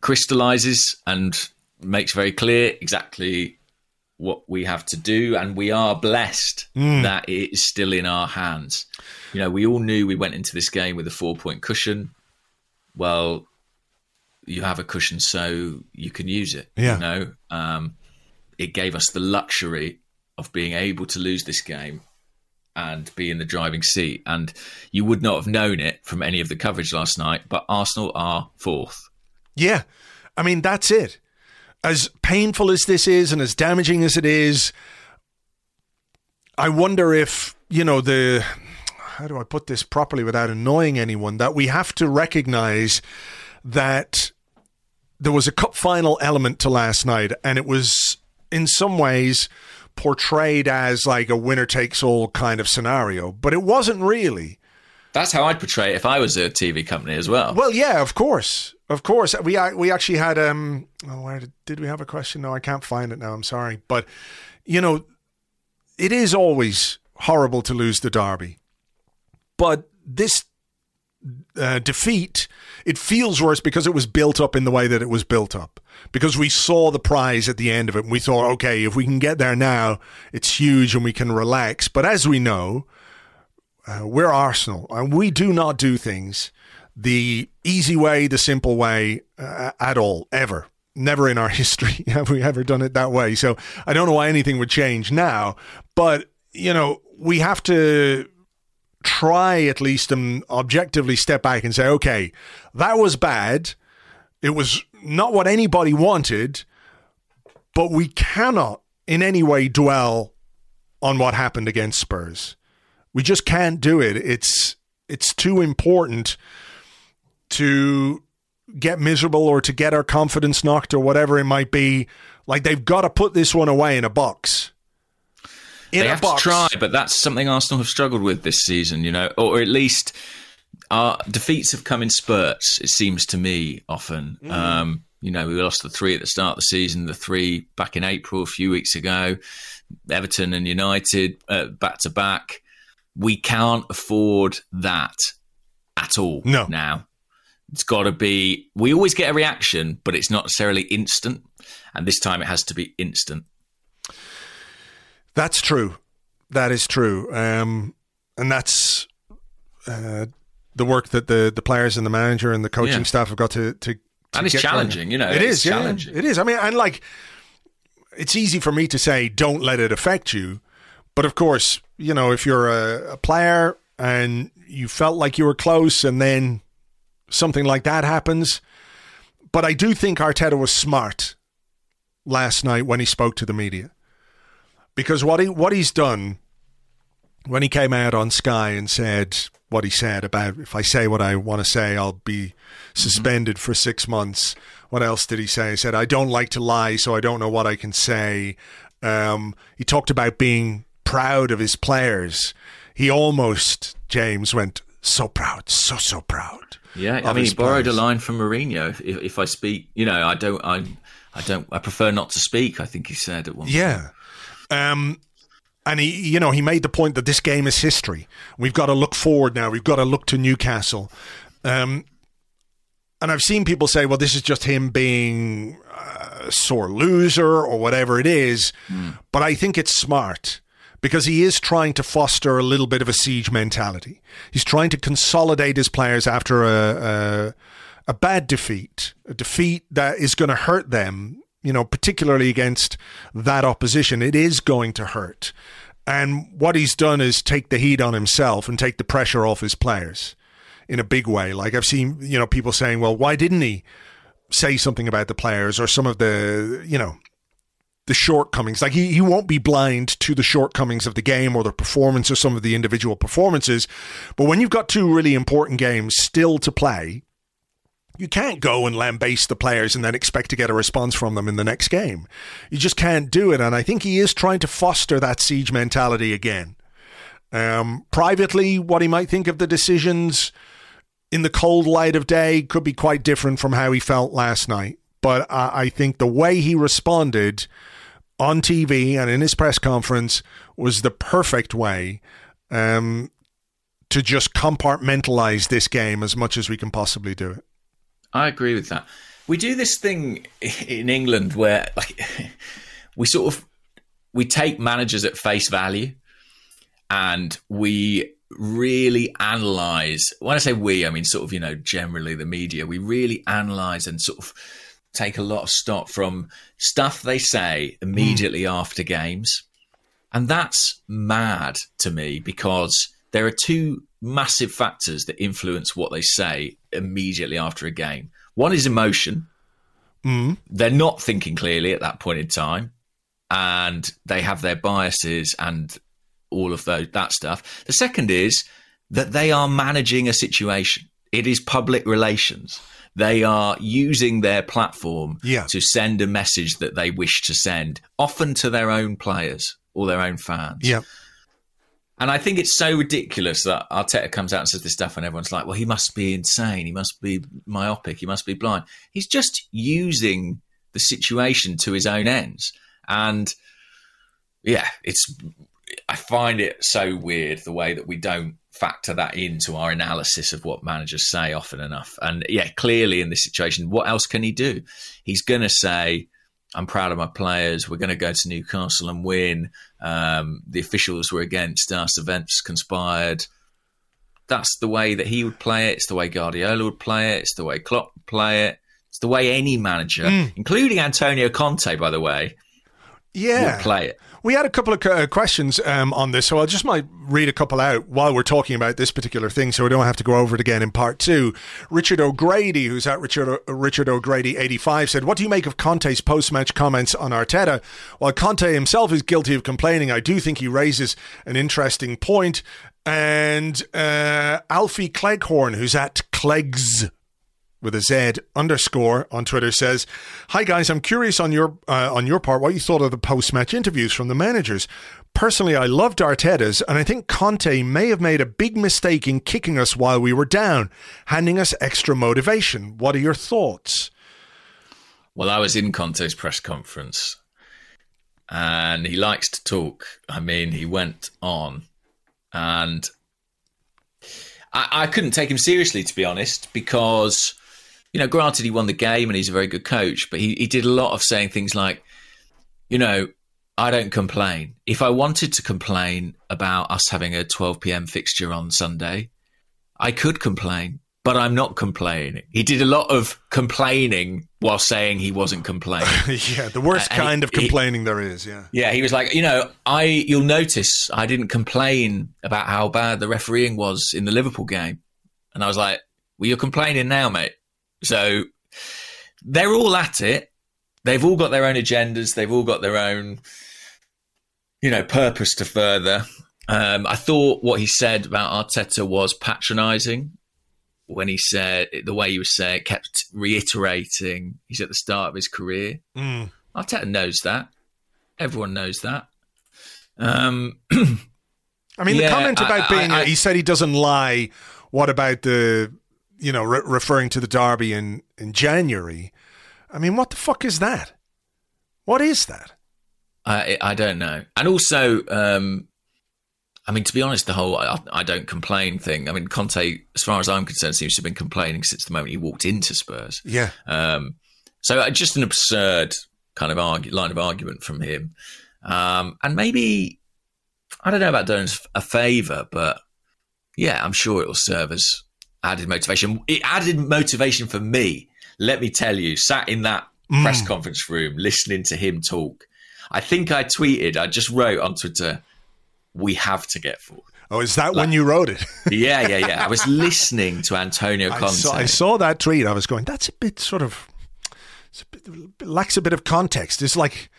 crystallizes and makes very clear exactly what we have to do and we are blessed mm. that it is still in our hands you know we all knew we went into this game with a four point cushion well you have a cushion so you can use it yeah. you know um, it gave us the luxury of being able to lose this game and be in the driving seat and you would not have known it from any of the coverage last night but arsenal are fourth yeah. I mean, that's it. As painful as this is and as damaging as it is, I wonder if, you know, the. How do I put this properly without annoying anyone? That we have to recognize that there was a cup final element to last night, and it was in some ways portrayed as like a winner takes all kind of scenario, but it wasn't really. That's how I'd portray it if I was a TV company as well. Well, yeah, of course, of course. We we actually had um. Oh, where did, did we have a question? No, I can't find it now. I'm sorry, but you know, it is always horrible to lose the derby, but this uh, defeat, it feels worse because it was built up in the way that it was built up. Because we saw the prize at the end of it and we thought, okay, if we can get there now, it's huge and we can relax. But as we know, uh, we're Arsenal and we do not do things the easy way, the simple way uh, at all, ever. Never in our (laughs) history have we ever done it that way. So I don't know why anything would change now. But, you know, we have to try at least and objectively step back and say, okay, that was bad. It was not what anybody wanted, but we cannot in any way dwell on what happened against Spurs. We just can't do it. It's it's too important to get miserable or to get our confidence knocked or whatever it might be. Like they've got to put this one away in a box in they have box. to try, but that's something Arsenal have struggled with this season, you know, or at least our defeats have come in spurts. It seems to me often. Mm. Um, you know, we lost the three at the start of the season, the three back in April a few weeks ago, Everton and United uh, back to back. We can't afford that at all. No. Now it's got to be. We always get a reaction, but it's not necessarily instant, and this time it has to be instant. That's true. That is true. Um, and that's uh, the work that the, the players and the manager and the coaching yeah. staff have got to, to, to and it's challenging, you know. It is challenging. Yeah, it is. I mean, and like, it's easy for me to say, don't let it affect you. But of course, you know, if you're a, a player and you felt like you were close and then something like that happens. But I do think Arteta was smart last night when he spoke to the media because what he what he's done when he came out on Sky and said what he said about if I say what I want to say, I'll be suspended mm-hmm. for six months. What else did he say? He said, I don't like to lie, so I don't know what I can say. Um, he talked about being proud of his players. He almost, James, went so proud, so, so proud. Yeah, I mean, he borrowed players. a line from Mourinho. If, if, I speak, you know, I don't, I, I don't, I prefer not to speak. I think he said at one. Yeah. Um, and he, you know, he made the point that this game is history. We've got to look forward now. We've got to look to Newcastle. Um, and I've seen people say, well, this is just him being a sore loser or whatever it is. Mm. But I think it's smart because he is trying to foster a little bit of a siege mentality. He's trying to consolidate his players after a, a, a bad defeat, a defeat that is going to hurt them you know, particularly against that opposition, it is going to hurt. And what he's done is take the heat on himself and take the pressure off his players in a big way. Like I've seen, you know, people saying, well, why didn't he say something about the players or some of the, you know, the shortcomings. Like he, he won't be blind to the shortcomings of the game or the performance or some of the individual performances. But when you've got two really important games still to play, you can't go and lambaste the players and then expect to get a response from them in the next game. You just can't do it. And I think he is trying to foster that siege mentality again. Um, privately, what he might think of the decisions in the cold light of day could be quite different from how he felt last night. But I think the way he responded on TV and in his press conference was the perfect way um, to just compartmentalize this game as much as we can possibly do it. I agree with that. We do this thing in England where like (laughs) we sort of we take managers at face value and we really analyze when I say we, I mean sort of, you know, generally the media, we really analyze and sort of take a lot of stock from stuff they say immediately mm. after games. And that's mad to me because there are two massive factors that influence what they say immediately after a game. One is emotion. Mm. They're not thinking clearly at that point in time, and they have their biases and all of those, that stuff. The second is that they are managing a situation. It is public relations. They are using their platform yeah. to send a message that they wish to send, often to their own players or their own fans. Yeah. And I think it's so ridiculous that Arteta comes out and says this stuff, and everyone's like, "Well, he must be insane. He must be myopic. He must be blind." He's just using the situation to his own ends, and yeah, it's. I find it so weird the way that we don't factor that into our analysis of what managers say often enough. And yeah, clearly in this situation, what else can he do? He's going to say, I'm proud of my players. We're going to go to Newcastle and win. Um, the officials were against us. Events conspired. That's the way that he would play it. It's the way Guardiola would play it. It's the way Klopp would play it. It's the way any manager, mm. including Antonio Conte, by the way, yeah. play it. We had a couple of uh, questions um, on this, so I just might read a couple out while we're talking about this particular thing, so we don't have to go over it again in part two. Richard O'Grady, who's at Richard o- Richard O'Grady eighty five, said, "What do you make of Conte's post match comments on Arteta? While Conte himself is guilty of complaining, I do think he raises an interesting point." And uh, Alfie Cleghorn, who's at Clegs with a Z underscore on Twitter says, "Hi guys, I'm curious on your uh, on your part what you thought of the post match interviews from the managers. Personally, I loved Arteta's, and I think Conte may have made a big mistake in kicking us while we were down, handing us extra motivation. What are your thoughts?" Well, I was in Conte's press conference, and he likes to talk. I mean, he went on, and I, I couldn't take him seriously, to be honest, because you know, granted he won the game and he's a very good coach, but he, he did a lot of saying things like, you know, I don't complain. If I wanted to complain about us having a 12 p.m. fixture on Sunday, I could complain, but I'm not complaining. He did a lot of complaining while saying he wasn't (laughs) complaining. yeah, the worst uh, kind he, of complaining he, there is. Yeah. Yeah, he was like, you know, I you'll notice I didn't complain about how bad the refereeing was in the Liverpool game, and I was like, well, you're complaining now, mate. So they're all at it. They've all got their own agendas. They've all got their own, you know, purpose to further. Um, I thought what he said about Arteta was patronising when he said the way he was saying it, kept reiterating he's at the start of his career. Mm. Arteta knows that. Everyone knows that. Um, (clears throat) I mean, yeah, the comment about I, being, I, I, he said he doesn't lie. What about the you know, re- referring to the derby in, in January. I mean, what the fuck is that? What is that? I I don't know. And also, um, I mean, to be honest, the whole I, I, don't complain thing. I mean, Conte, as far as I'm concerned, seems to have been complaining since the moment he walked into Spurs. Yeah. Um, so uh, just an absurd kind of argue, line of argument from him. Um, and maybe I don't know about doing a favour, but yeah, I'm sure it will serve as added motivation. It added motivation for me. Let me tell you, sat in that mm. press conference room listening to him talk. I think I tweeted, I just wrote on Twitter, we have to get forward. Oh, is that like, when you wrote it? (laughs) yeah, yeah, yeah. I was (laughs) listening to Antonio Conte. I saw, I saw, that tweet. I was going, that's a bit sort of, a bit, lacks a bit of context. It's like,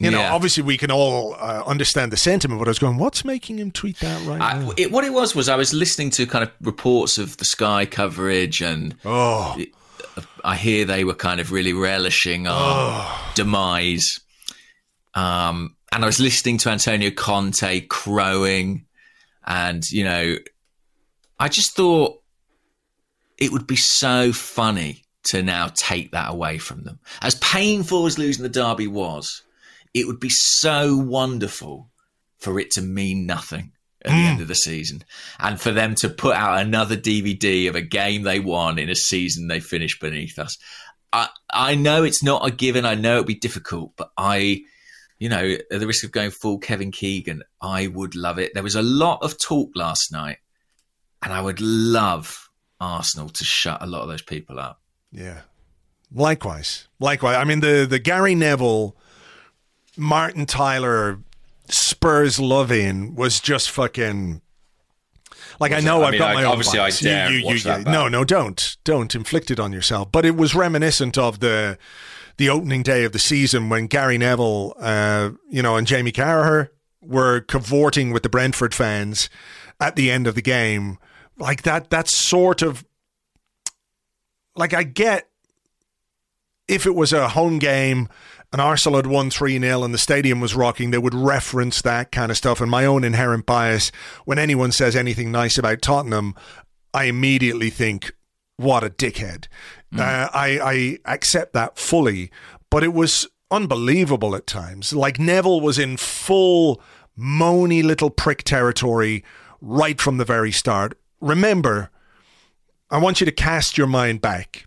you know, yeah. obviously we can all uh, understand the sentiment, but I was going, what's making him tweet that right I, now? It, what it was was I was listening to kind of reports of the Sky coverage, and oh. It, I hear they were kind of really relishing our oh. demise. Um, and I was listening to Antonio Conte crowing, and you know, I just thought it would be so funny to now take that away from them. As painful as losing the derby was it would be so wonderful for it to mean nothing at mm. the end of the season and for them to put out another DVD of a game they won in a season they finished beneath us. I, I know it's not a given. I know it'd be difficult, but I, you know, at the risk of going full Kevin Keegan, I would love it. There was a lot of talk last night, and I would love Arsenal to shut a lot of those people up. Yeah. Likewise. Likewise. I mean, the, the Gary Neville Martin Tyler Spurs loving was just fucking. Like was I know it? I I've mean, got my I, own obviously bias. I dare you, you, watch you, that no, no, don't, don't inflict it on yourself. But it was reminiscent of the the opening day of the season when Gary Neville, uh, you know, and Jamie Carragher were cavorting with the Brentford fans at the end of the game. Like that, that sort of like I get if it was a home game and Arsenal had won 3 0 and the stadium was rocking, they would reference that kind of stuff. And my own inherent bias, when anyone says anything nice about Tottenham, I immediately think, what a dickhead. Mm. Uh, I, I accept that fully, but it was unbelievable at times. Like Neville was in full moany little prick territory right from the very start. Remember, I want you to cast your mind back.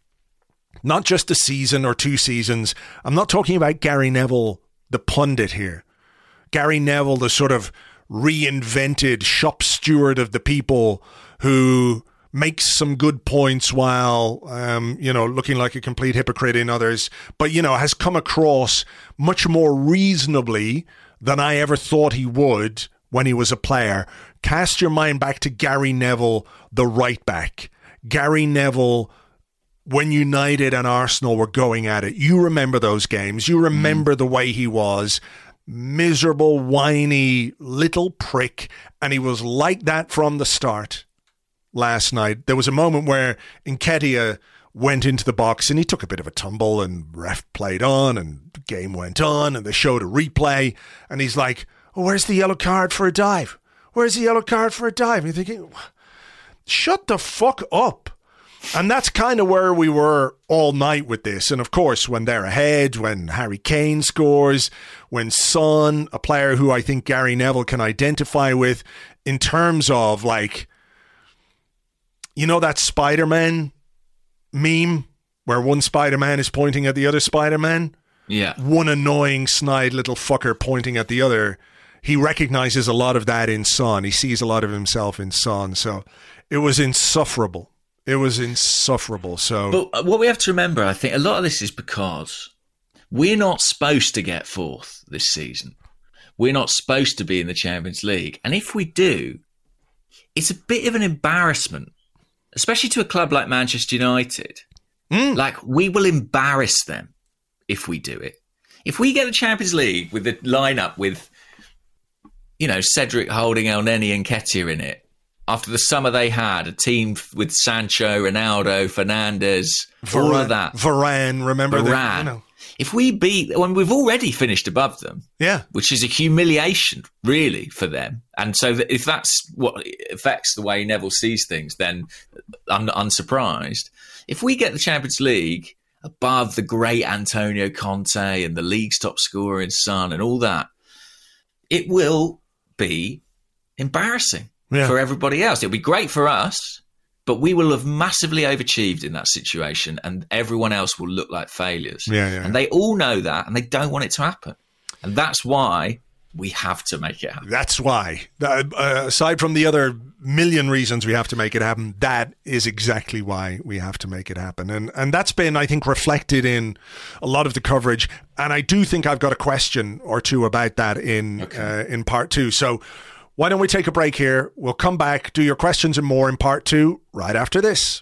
Not just a season or two seasons. I'm not talking about Gary Neville, the pundit here. Gary Neville, the sort of reinvented shop steward of the people who makes some good points while um, you know looking like a complete hypocrite in others, but you know has come across much more reasonably than I ever thought he would when he was a player. Cast your mind back to Gary Neville, the right back. Gary Neville when United and Arsenal were going at it. You remember those games. You remember mm. the way he was. Miserable, whiny little prick. And he was like that from the start last night. There was a moment where Nketiah went into the box and he took a bit of a tumble and ref played on and the game went on and they showed a replay and he's like, oh, where's the yellow card for a dive? Where's the yellow card for a dive? And you're thinking, shut the fuck up. And that's kind of where we were all night with this. And of course, when they're ahead, when Harry Kane scores, when Son, a player who I think Gary Neville can identify with in terms of like you know that Spider Man meme where one Spider Man is pointing at the other Spider Man? Yeah. One annoying, snide little fucker pointing at the other. He recognizes a lot of that in Son. He sees a lot of himself in Son. So it was insufferable. It was insufferable. So, but uh, what we have to remember, I think, a lot of this is because we're not supposed to get fourth this season. We're not supposed to be in the Champions League, and if we do, it's a bit of an embarrassment especially to a club like Manchester United. Mm. Like, we will embarrass them if we do it. If we get the Champions League with the lineup with, you know, Cedric Holding, Elneny, and Nketiah in it, after the summer they had, a team with Sancho, Ronaldo, Fernandes, Varane, all of that. Varane, remember Varane. That, you know. If we beat, when we've already finished above them, yeah, which is a humiliation, really, for them. And so, if that's what affects the way Neville sees things, then I'm not unsurprised. If we get the Champions League above the great Antonio Conte and the league's top scorer in Son and all that, it will be embarrassing yeah. for everybody else. It'll be great for us but we will have massively overachieved in that situation and everyone else will look like failures. Yeah, yeah. And they all know that and they don't want it to happen. And that's why we have to make it happen. That's why. Uh, aside from the other million reasons we have to make it happen, that is exactly why we have to make it happen. And and that's been I think reflected in a lot of the coverage and I do think I've got a question or two about that in okay. uh, in part 2. So why don't we take a break here? We'll come back, do your questions and more in part two right after this.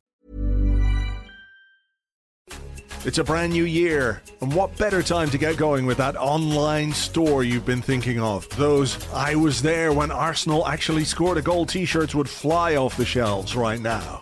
It's a brand new year, and what better time to get going with that online store you've been thinking of? Those I was there when Arsenal actually scored a goal t shirts would fly off the shelves right now.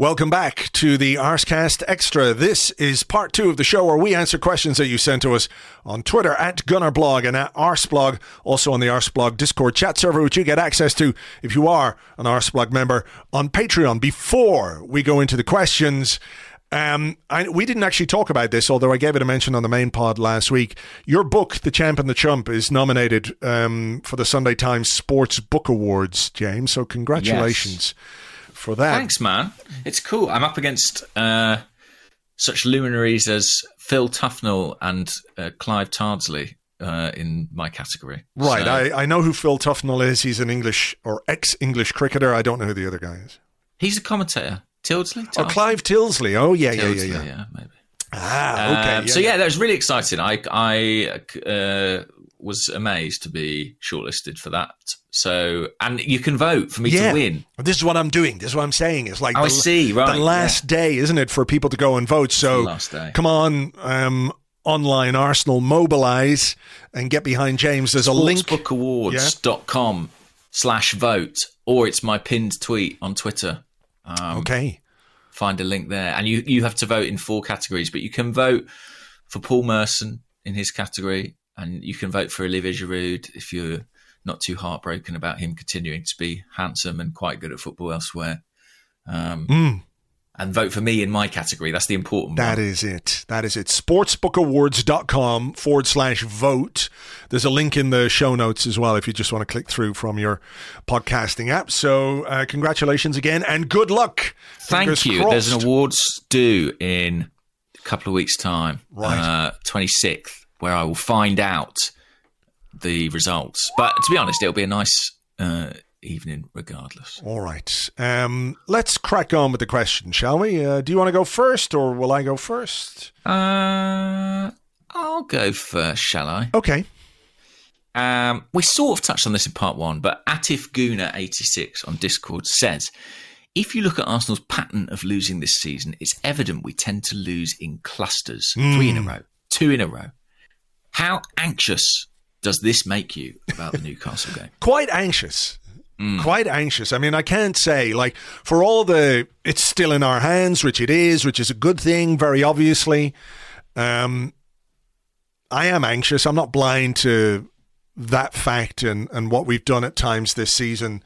Welcome back to the Arsecast Extra. This is part two of the show where we answer questions that you sent to us on Twitter at Gunnerblog and at Arseblog, also on the Arseblog Discord chat server, which you get access to if you are an Arseblog member on Patreon. Before we go into the questions, um, I, we didn't actually talk about this, although I gave it a mention on the main pod last week. Your book, The Champ and the Chump, is nominated um, for the Sunday Times Sports Book Awards, James. So congratulations. Yes for that. Thanks, man. It's cool. I'm up against uh, such luminaries as Phil Tufnell and uh, Clive Tardsley uh, in my category. Right. So, I, I know who Phil Tufnell is. He's an English or ex English cricketer. I don't know who the other guy is. He's a commentator. Tyldesley? Oh, Clive Tyldesley. Oh, yeah, Tyldesley, yeah, yeah, yeah. Yeah, maybe. Ah, okay. Um, yeah, so yeah, yeah, that was really exciting. I I uh, was amazed to be shortlisted for that. So, and you can vote for me yeah. to win. This is what I'm doing. This is what I'm saying. It's like oh, the, I see, right, the last yeah. day, isn't it, for people to go and vote? So, last day. come on, um, online Arsenal, mobilize and get behind James. There's a link. Sportsbookawards.com yeah. slash vote, or it's my pinned tweet on Twitter. Um, okay. Find a link there. And you, you have to vote in four categories, but you can vote for Paul Merson in his category and you can vote for Olivier Giroud if you're not too heartbroken about him continuing to be handsome and quite good at football elsewhere. Um, mm. And vote for me in my category. That's the important That one. is it. That is it. Sportsbookawards.com forward slash vote. There's a link in the show notes as well if you just want to click through from your podcasting app. So, uh, congratulations again and good luck. Thank Fingers you. crossed. There's an awards due in a couple of weeks' time. Right. Uh, 26th where I will find out the results. But to be honest, it'll be a nice uh, evening regardless. All right. Um, let's crack on with the question, shall we? Uh, do you want to go first or will I go first? Uh, I'll go first, shall I? Okay. Um, we sort of touched on this in part one, but Atif Guna86 on Discord says if you look at Arsenal's pattern of losing this season, it's evident we tend to lose in clusters. Mm. Three in a row, two in a row. How anxious does this make you about the Newcastle game? (laughs) Quite anxious. Mm. Quite anxious. I mean, I can't say, like, for all the, it's still in our hands, which it is, which is a good thing, very obviously. Um, I am anxious. I'm not blind to that fact and, and what we've done at times this season.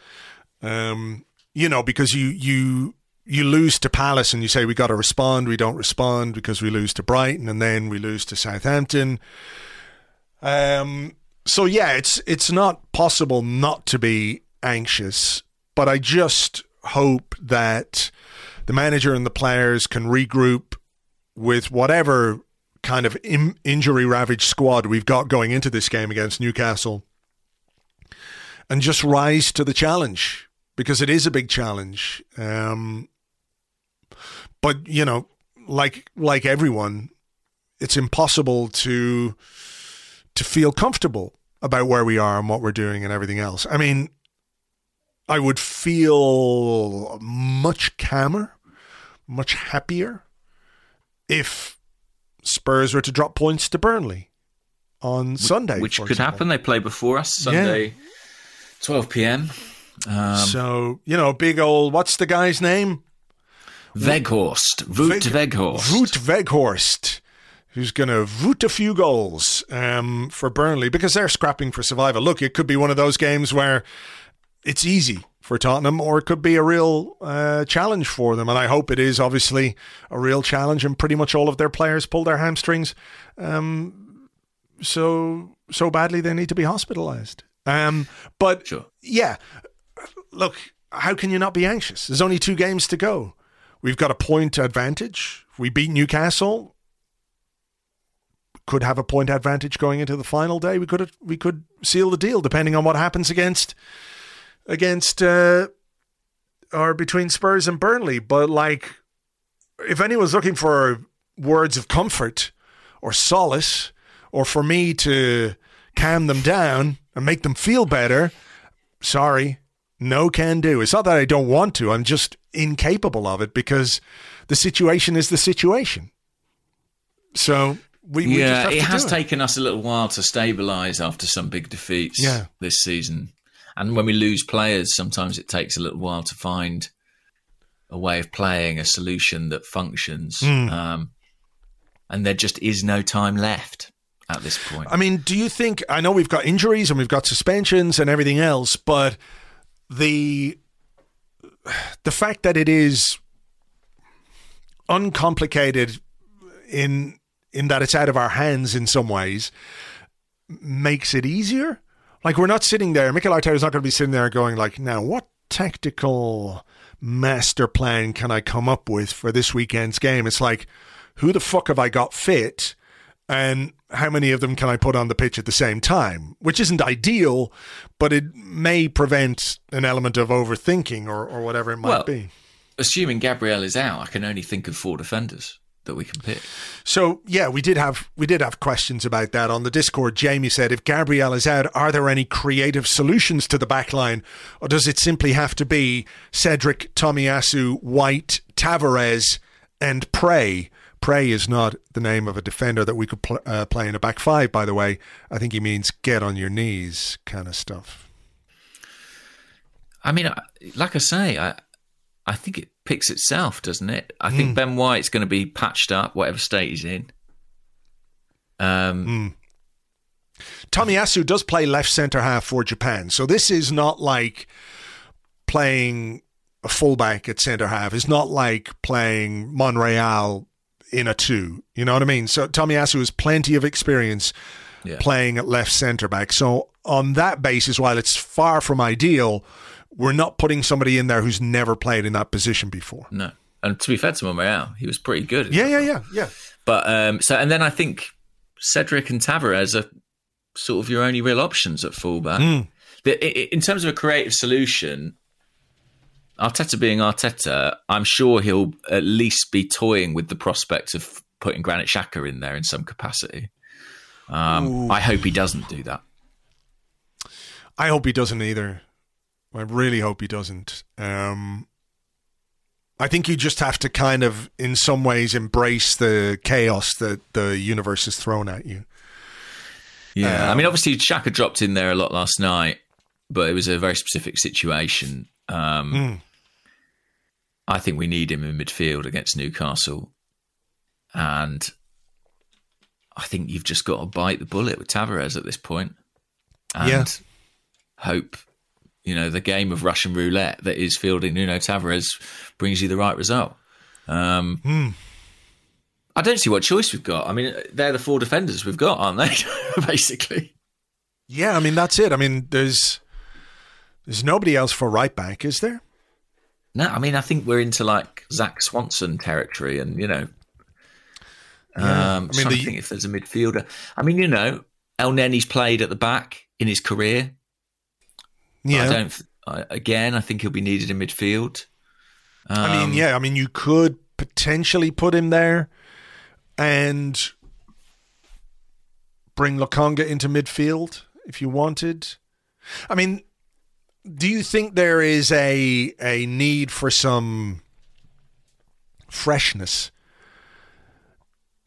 Um, you know, because you, you, you lose to Palace and you say we got to respond. We don't respond because we lose to Brighton and then we lose to Southampton. Um, so yeah, it's it's not possible not to be anxious, but I just hope that the manager and the players can regroup with whatever kind of in- injury ravaged squad we've got going into this game against Newcastle and just rise to the challenge because it is a big challenge. Um, but you know, like like everyone, it's impossible to to feel comfortable about where we are and what we're doing and everything else. I mean, I would feel much calmer, much happier if Spurs were to drop points to Burnley on Sunday, which could example. happen. They play before us Sunday, Yeah. 12 p.m. Um, so you know, big old what's the guy's name? Weghorst, Wout Weg- Weghorst. Wout Weghorst, who's going to voot a few goals um, for Burnley because they're scrapping for survival. Look, it could be one of those games where it's easy for Tottenham, or it could be a real uh, challenge for them. And I hope it is obviously a real challenge. And pretty much all of their players pull their hamstrings, um, so so badly they need to be hospitalised. Um, but Sure. yeah, look, how can you not be anxious? There's only two games to go. We've got a point advantage. We beat Newcastle, could have a point advantage going into the final day. We could we could seal the deal depending on what happens against against uh, or between Spurs and Burnley. But like, if anyone's looking for words of comfort or solace, or for me to calm them down and make them feel better, sorry, no can do. It's not that I don't want to. I'm just incapable of it because the situation is the situation. So we, we yeah, it has taken us a little while to stabilise after some big defeats yeah. this season. And when we lose players, sometimes it takes a little while to find a way of playing, a solution that functions. Mm. Um, and there just is no time left at this point. I mean, do you think? I know we've got injuries and we've got suspensions and everything else, but the the fact that it is uncomplicated in in that it's out of our hands in some ways makes it easier. Like we're not sitting there. Mikel Arteta is not going to be sitting there going like, "Now, what tactical master plan can I come up with for this weekend's game?" It's like, who the fuck have I got fit? And how many of them can I put on the pitch at the same time? Which isn't ideal, but it may prevent an element of overthinking or, or whatever it might well, be. Assuming Gabriel is out, I can only think of four defenders that we can pick. So yeah, we did have we did have questions about that on the Discord. Jamie said, if Gabriel is out, are there any creative solutions to the back line, or does it simply have to be Cedric, Tomiyasu, White, Tavares, and Prey? Prey is not the name of a defender that we could pl- uh, play in a back five. By the way, I think he means get on your knees kind of stuff. I mean, like I say, I I think it picks itself, doesn't it? I think Mm. Ben White's going to be patched up, whatever state he's in. Um, Tomiyasu does play left centre half for Japan, so this is not like playing a fullback at centre half. It's not like playing Monreal in a two. You know what I mean? So Tomiyasu has plenty of experience Yeah. playing at left centre back. So on that basis, while it's far from ideal, we're not putting somebody in there who's never played in that position before. no, and to be fair to Monreal, he was pretty good. Yeah, yeah, yeah, yeah. But um, so, and then I think Cedric and Tavares are sort of your only real options at fullback. Mm. The, i- i- in terms of a creative solution, Arteta being Arteta, I'm sure he'll at least be toying with the prospect of putting Granit Xhaka in there in some capacity. Um, I hope he doesn't do that. I hope he doesn't either. I really hope he doesn't. Um, I think you just have to kind of, in some ways, embrace the chaos that the universe has thrown at you. Yeah, I Um, mean, obviously Xhaka dropped in there a lot last night, but it was a very specific situation. Um, Mm. I think we need him in midfield against Newcastle, and I think you've just got to bite the bullet with Tavares at this point, and Yeah. hope you know the game of Russian roulette that is fielding Nuno Tavares brings you the right result. Um, Hmm. I don't see what choice we've got. I mean, they're the four defenders we've got, aren't they? (laughs) Basically. Yeah, I mean that's it. I mean there's there's nobody else for right back, is there? No, I mean I think we're into like Zak Swanson territory, and you know, Yeah. um, I mean, the- if there's a midfielder. I mean, you know, Elneny's played at the back in his career. Yeah, I don't. I, again, I think he'll be needed in midfield. I mean, Um, yeah, I mean you could potentially put him there and bring Lokonga into midfield if you wanted. I mean, do you think there is a a need for some freshness?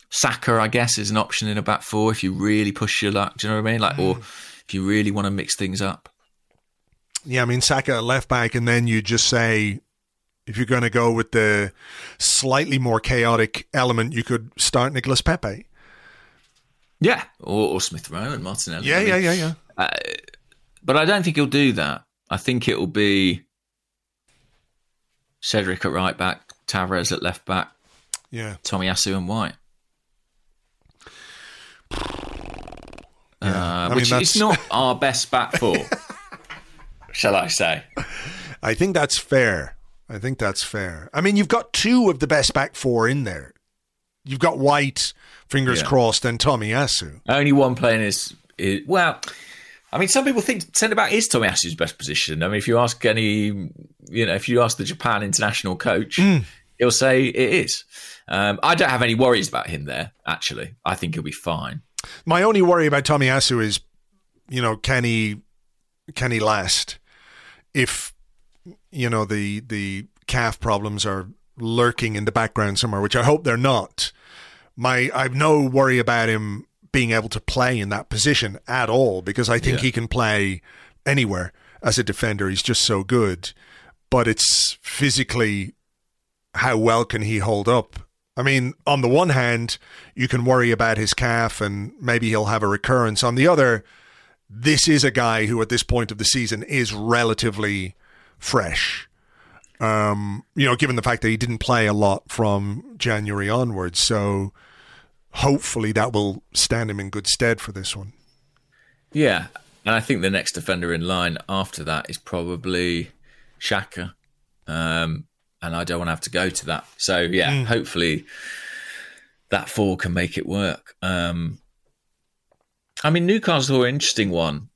Saka, I guess, is an option in a back four if you really push your luck. Do you know what I mean? Like, or if you really want to mix things up. Yeah, I mean Saka at left back, and then you just say if you're going to go with the slightly more chaotic element, you could start Nicholas Pepe. Yeah, or, or Smith Rowe and Martinelli. Yeah, I mean, yeah, yeah, yeah. But I don't think he'll do that. I think it'll be Cedric at right back, Tavares at left back, Yeah. Tomiyasu and White. Yeah. Uh, I mean, which that's- is not our best back four, (laughs) shall I say? I think that's fair. I think that's fair. I mean, you've got two of the best back four in there. You've got White, fingers Yeah. crossed, and Tomiyasu. Only one playing is, is well. I mean, some people think centre back is Tomiyasu's best position. I mean, if you ask any, you know, if you ask the Japan international coach, he'll say it is. Um, I don't have any worries about him there. Actually, I think he'll be fine. My only worry about Tomiyasu is, you know, can he can he last? If you know the the calf problems are lurking in the background somewhere, which I hope they're not. My I've no worry about him being able to play in that position at all because I think Yeah. he can play anywhere as a defender. He's just so good. But it's physically how well can he hold up? I mean, on the one hand, you can worry about his calf and maybe he'll have a recurrence. On the other, this is a guy who at this point of the season is relatively fresh. Um, you know, given the fact that he didn't play a lot from January onwards. So hopefully that will stand him in good stead for this one. Yeah, and I think the next defender in line after that is probably Xhaka, um, and I don't want to have to go to that. So yeah, hopefully that four can make it work. Um, I mean, Newcastle are an interesting one.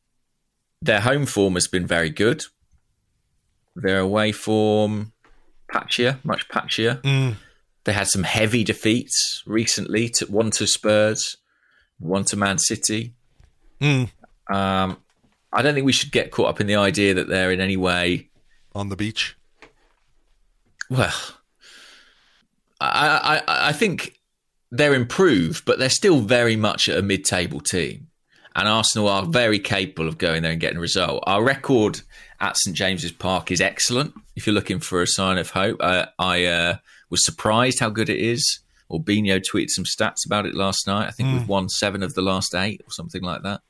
Their home form has been very good. Their away form patchier, much patchier. They had some heavy defeats recently. To one to Spurs, one to Man City. Um, I don't think we should get caught up in the idea that they're in any way. On the beach. Well, I, I, I think they're improved, but they're still very much a mid-table team. And Arsenal are very capable of going there and getting a result. Our record at St James's Park is excellent. If you're looking for a sign of hope, uh, I uh, was surprised how good it is. Orbinho tweeted some stats about it last night. I think we've won seven of the last eight or something like that.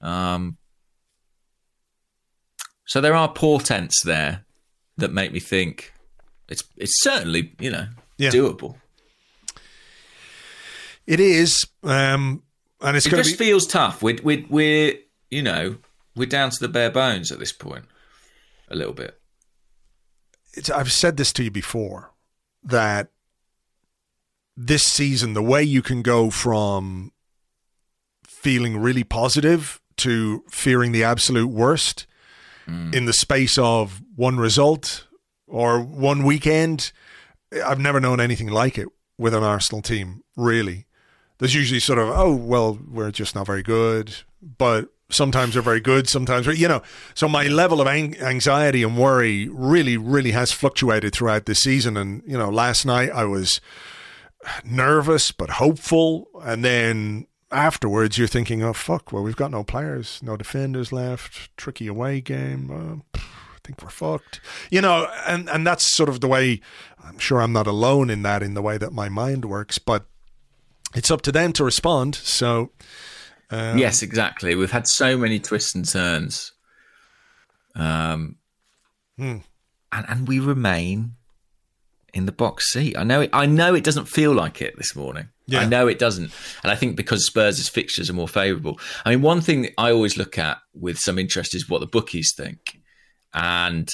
Um, so there are portents there that make me think it's it's certainly you know Yeah. doable. It is. Um, and it's It just be. feels tough. We're we're we're you know we're down to the bare bones at this point, a little bit. it's, I've said this to you before that this season, the way you can go from feeling really positive to fearing the absolute worst mm. in the space of one result or one weekend, I've never known anything like it with an Arsenal team, really. There's usually sort of, oh, well, we're just not very good, but sometimes they're very good, sometimes, you know. So my level of ang- anxiety and worry really, really has fluctuated throughout this season. And, you know, last night I was nervous but hopeful. And then afterwards, you're thinking, oh, fuck, well, we've got no players, no defenders left, tricky away game. Uh, I think we're fucked. You know, and, and that's sort of the way, I'm sure I'm not alone in that, in the way that my mind works, but it's up to them to respond. So, um, yes, exactly. We've had so many twists and turns, um, Hmm. and and we remain in the box seat. I know. It, I know it doesn't feel like it this morning. Yeah. I know it doesn't, and I think because Spurs' fixtures are more favourable. I mean, one thing that I always look at with some interest is what the bookies think, and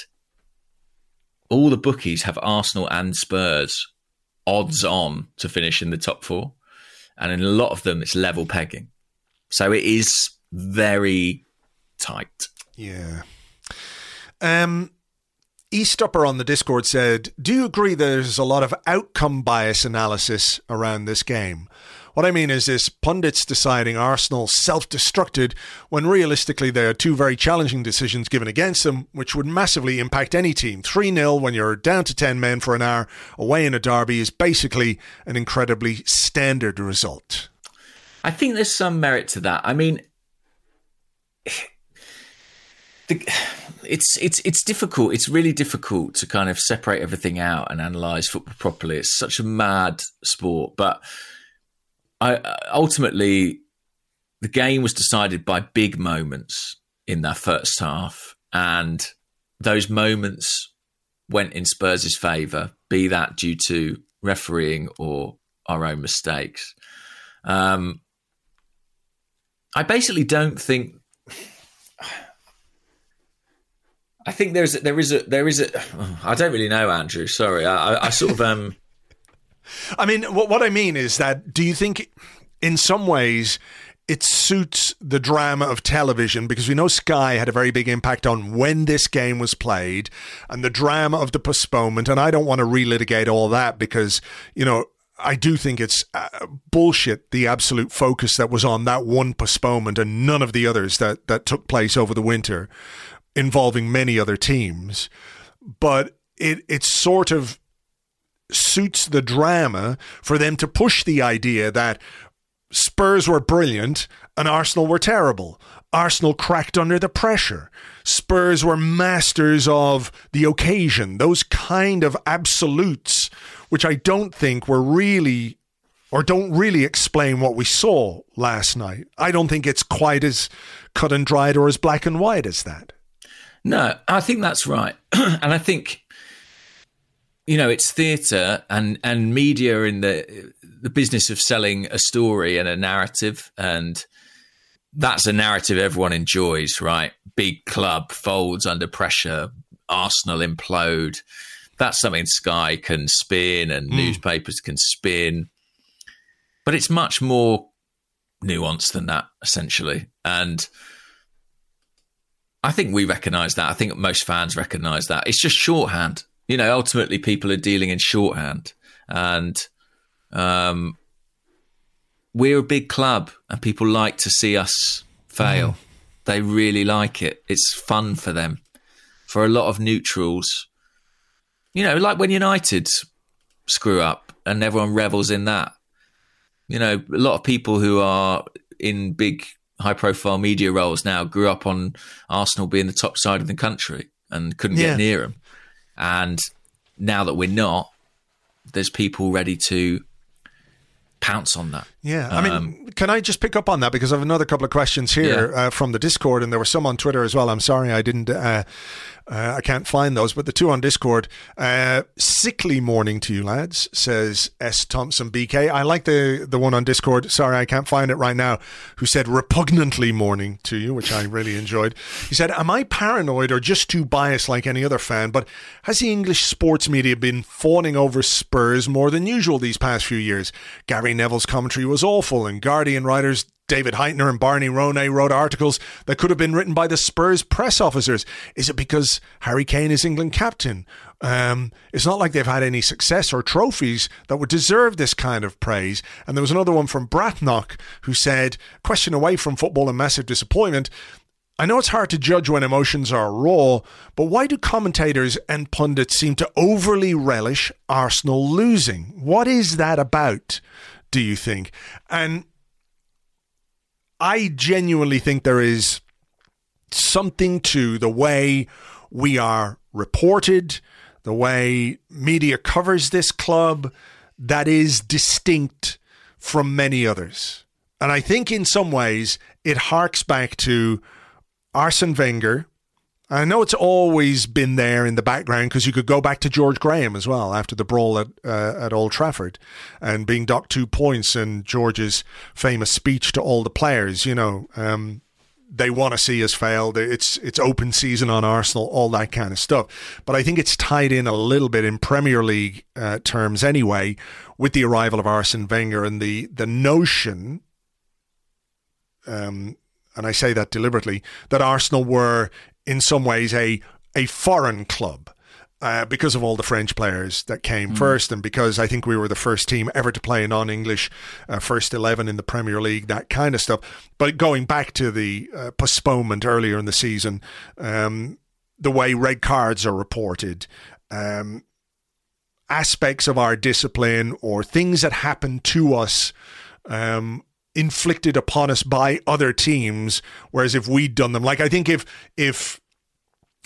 all the bookies have Arsenal and Spurs odds on to finish in the top four, and in a lot of them, it's level pegging. So it is very tight. Yeah. Um, Eastupper on the Discord said, Do you agree there's a lot of outcome bias analysis around this game? What I mean is this pundits deciding Arsenal self destructed when realistically there are two very challenging decisions given against them, which would massively impact any team. 3 0 when you're down to 10 men for an hour away in a derby is basically an incredibly standard result. I think there's some merit to that. I mean, (sighs) the, it's it's it's difficult. It's really difficult to kind of separate everything out and analyze football properly. It's such a mad sport, but I ultimately the game was decided by big moments in that first half, and those moments went in Spurs' favour, be that due to refereeing or our own mistakes. Um, I basically don't think. I think there's there is a there is a. (sighs) I don't really know, Andrew. Sorry, I, I sort of um. I mean, what what I mean is that do you think, in some ways, it suits the drama of television because we know Sky had a very big impact on when this game was played and the drama of the postponement. And I don't want to relitigate all that because, you know, I do think it's uh, bullshit the absolute focus that was on that one postponement and none of the others that, that took place over the winter involving many other teams. But it it sort of suits the drama for them to push the idea that Spurs were brilliant and Arsenal were terrible. Arsenal cracked under the pressure. Spurs were masters of the occasion. Those kind of absolutes, which I don't think were really or don't really explain what we saw last night. I don't think it's quite as cut and dried or as black and white as that. No, I think that's right. (clears throat) and I think you know, it's theatre and and media in the the business of selling a story and a narrative, and that's a narrative everyone enjoys, right? Big club folds under pressure, Arsenal implode. That's something Sky can spin and mm. newspapers can spin, but it's much more nuanced than that, essentially. And I think we recognise that. I think most fans recognise that. It's just shorthand. You know, ultimately, people are dealing in shorthand, and um, we're a big club and people like to see us fail. Mm. They really like it. It's fun for them. For a lot of neutrals, you know, like when United screw up and everyone revels in that. You know, a lot of people who are in big high profile media roles now grew up on Arsenal being the top side of the country and couldn't yeah. get near them. And now that we're not, there's people ready to pounce on that. Yeah, I mean, um, can I just pick up on that because I have another couple of questions here yeah. uh, from the Discord, and there were some on Twitter as well. I'm sorry I didn't uh, uh, I can't find those, but the two on Discord. Uh, sickly morning to you, lads, says S. Thompson BK. I like the, the one on Discord. Sorry, I can't find it right now. Who said repugnantly morning to you, which I really (laughs) enjoyed. He said, Am I paranoid or just too biased like any other fan? But has the English sports media been fawning over Spurs more than usual these past few years? Gary Neville's commentary was awful, and Guardian writers David Hytner and Barney Ronay wrote articles that could have been written by the Spurs press officers. Is it because Harry Kane is England captain? Um, it's not like they've had any success or trophies that would deserve this kind of praise. And there was another one from Bratnock who said, question away from football and massive disappointment. I know it's hard to judge when emotions are raw, but why do commentators and pundits seem to overly relish Arsenal losing? What is that about, do you think? And I genuinely think there is something to the way we are reported, the way media covers this club that is distinct from many others. And I think in some ways it harks back to Arsene Wenger. I know it's always been there in the background because you could go back to George Graham as well after the brawl at uh, at Old Trafford and being docked two points and George's famous speech to all the players. You know, um, they want to see us fail. It's it's open season on Arsenal, all that kind of stuff. But I think it's tied in a little bit in Premier League uh, terms anyway with the arrival of Arsene Wenger and the the notion. Um, and I say that deliberately, that Arsenal were in some ways a a foreign club. Uh, because of all the French players that came mm. first, and because I think we were the first team ever to play a non English uh, first 11 in the Premier League, that kind of stuff. But going back to the uh, postponement earlier in the season, um, the way red cards are reported, um, aspects of our discipline, or things that happen to us. Um, inflicted upon us by other teams. Whereas if we'd done them, like I think if if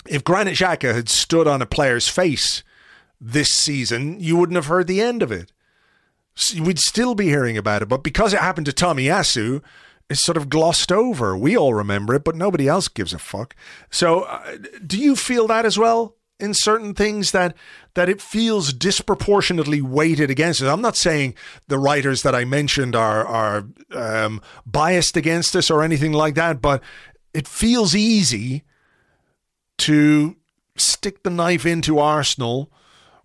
if Granit Xhaka had stood on a player's face this season, you wouldn't have heard the end of it. We'd still be hearing about it, but because it happened to Tomiyasu, it's sort of glossed over. We all remember it, but nobody else gives a fuck. So, uh, do you feel that as well? In certain things that that it feels disproportionately weighted against us. I'm not saying the writers that I mentioned are are um, biased against us or anything like that, but it feels easy to stick the knife into Arsenal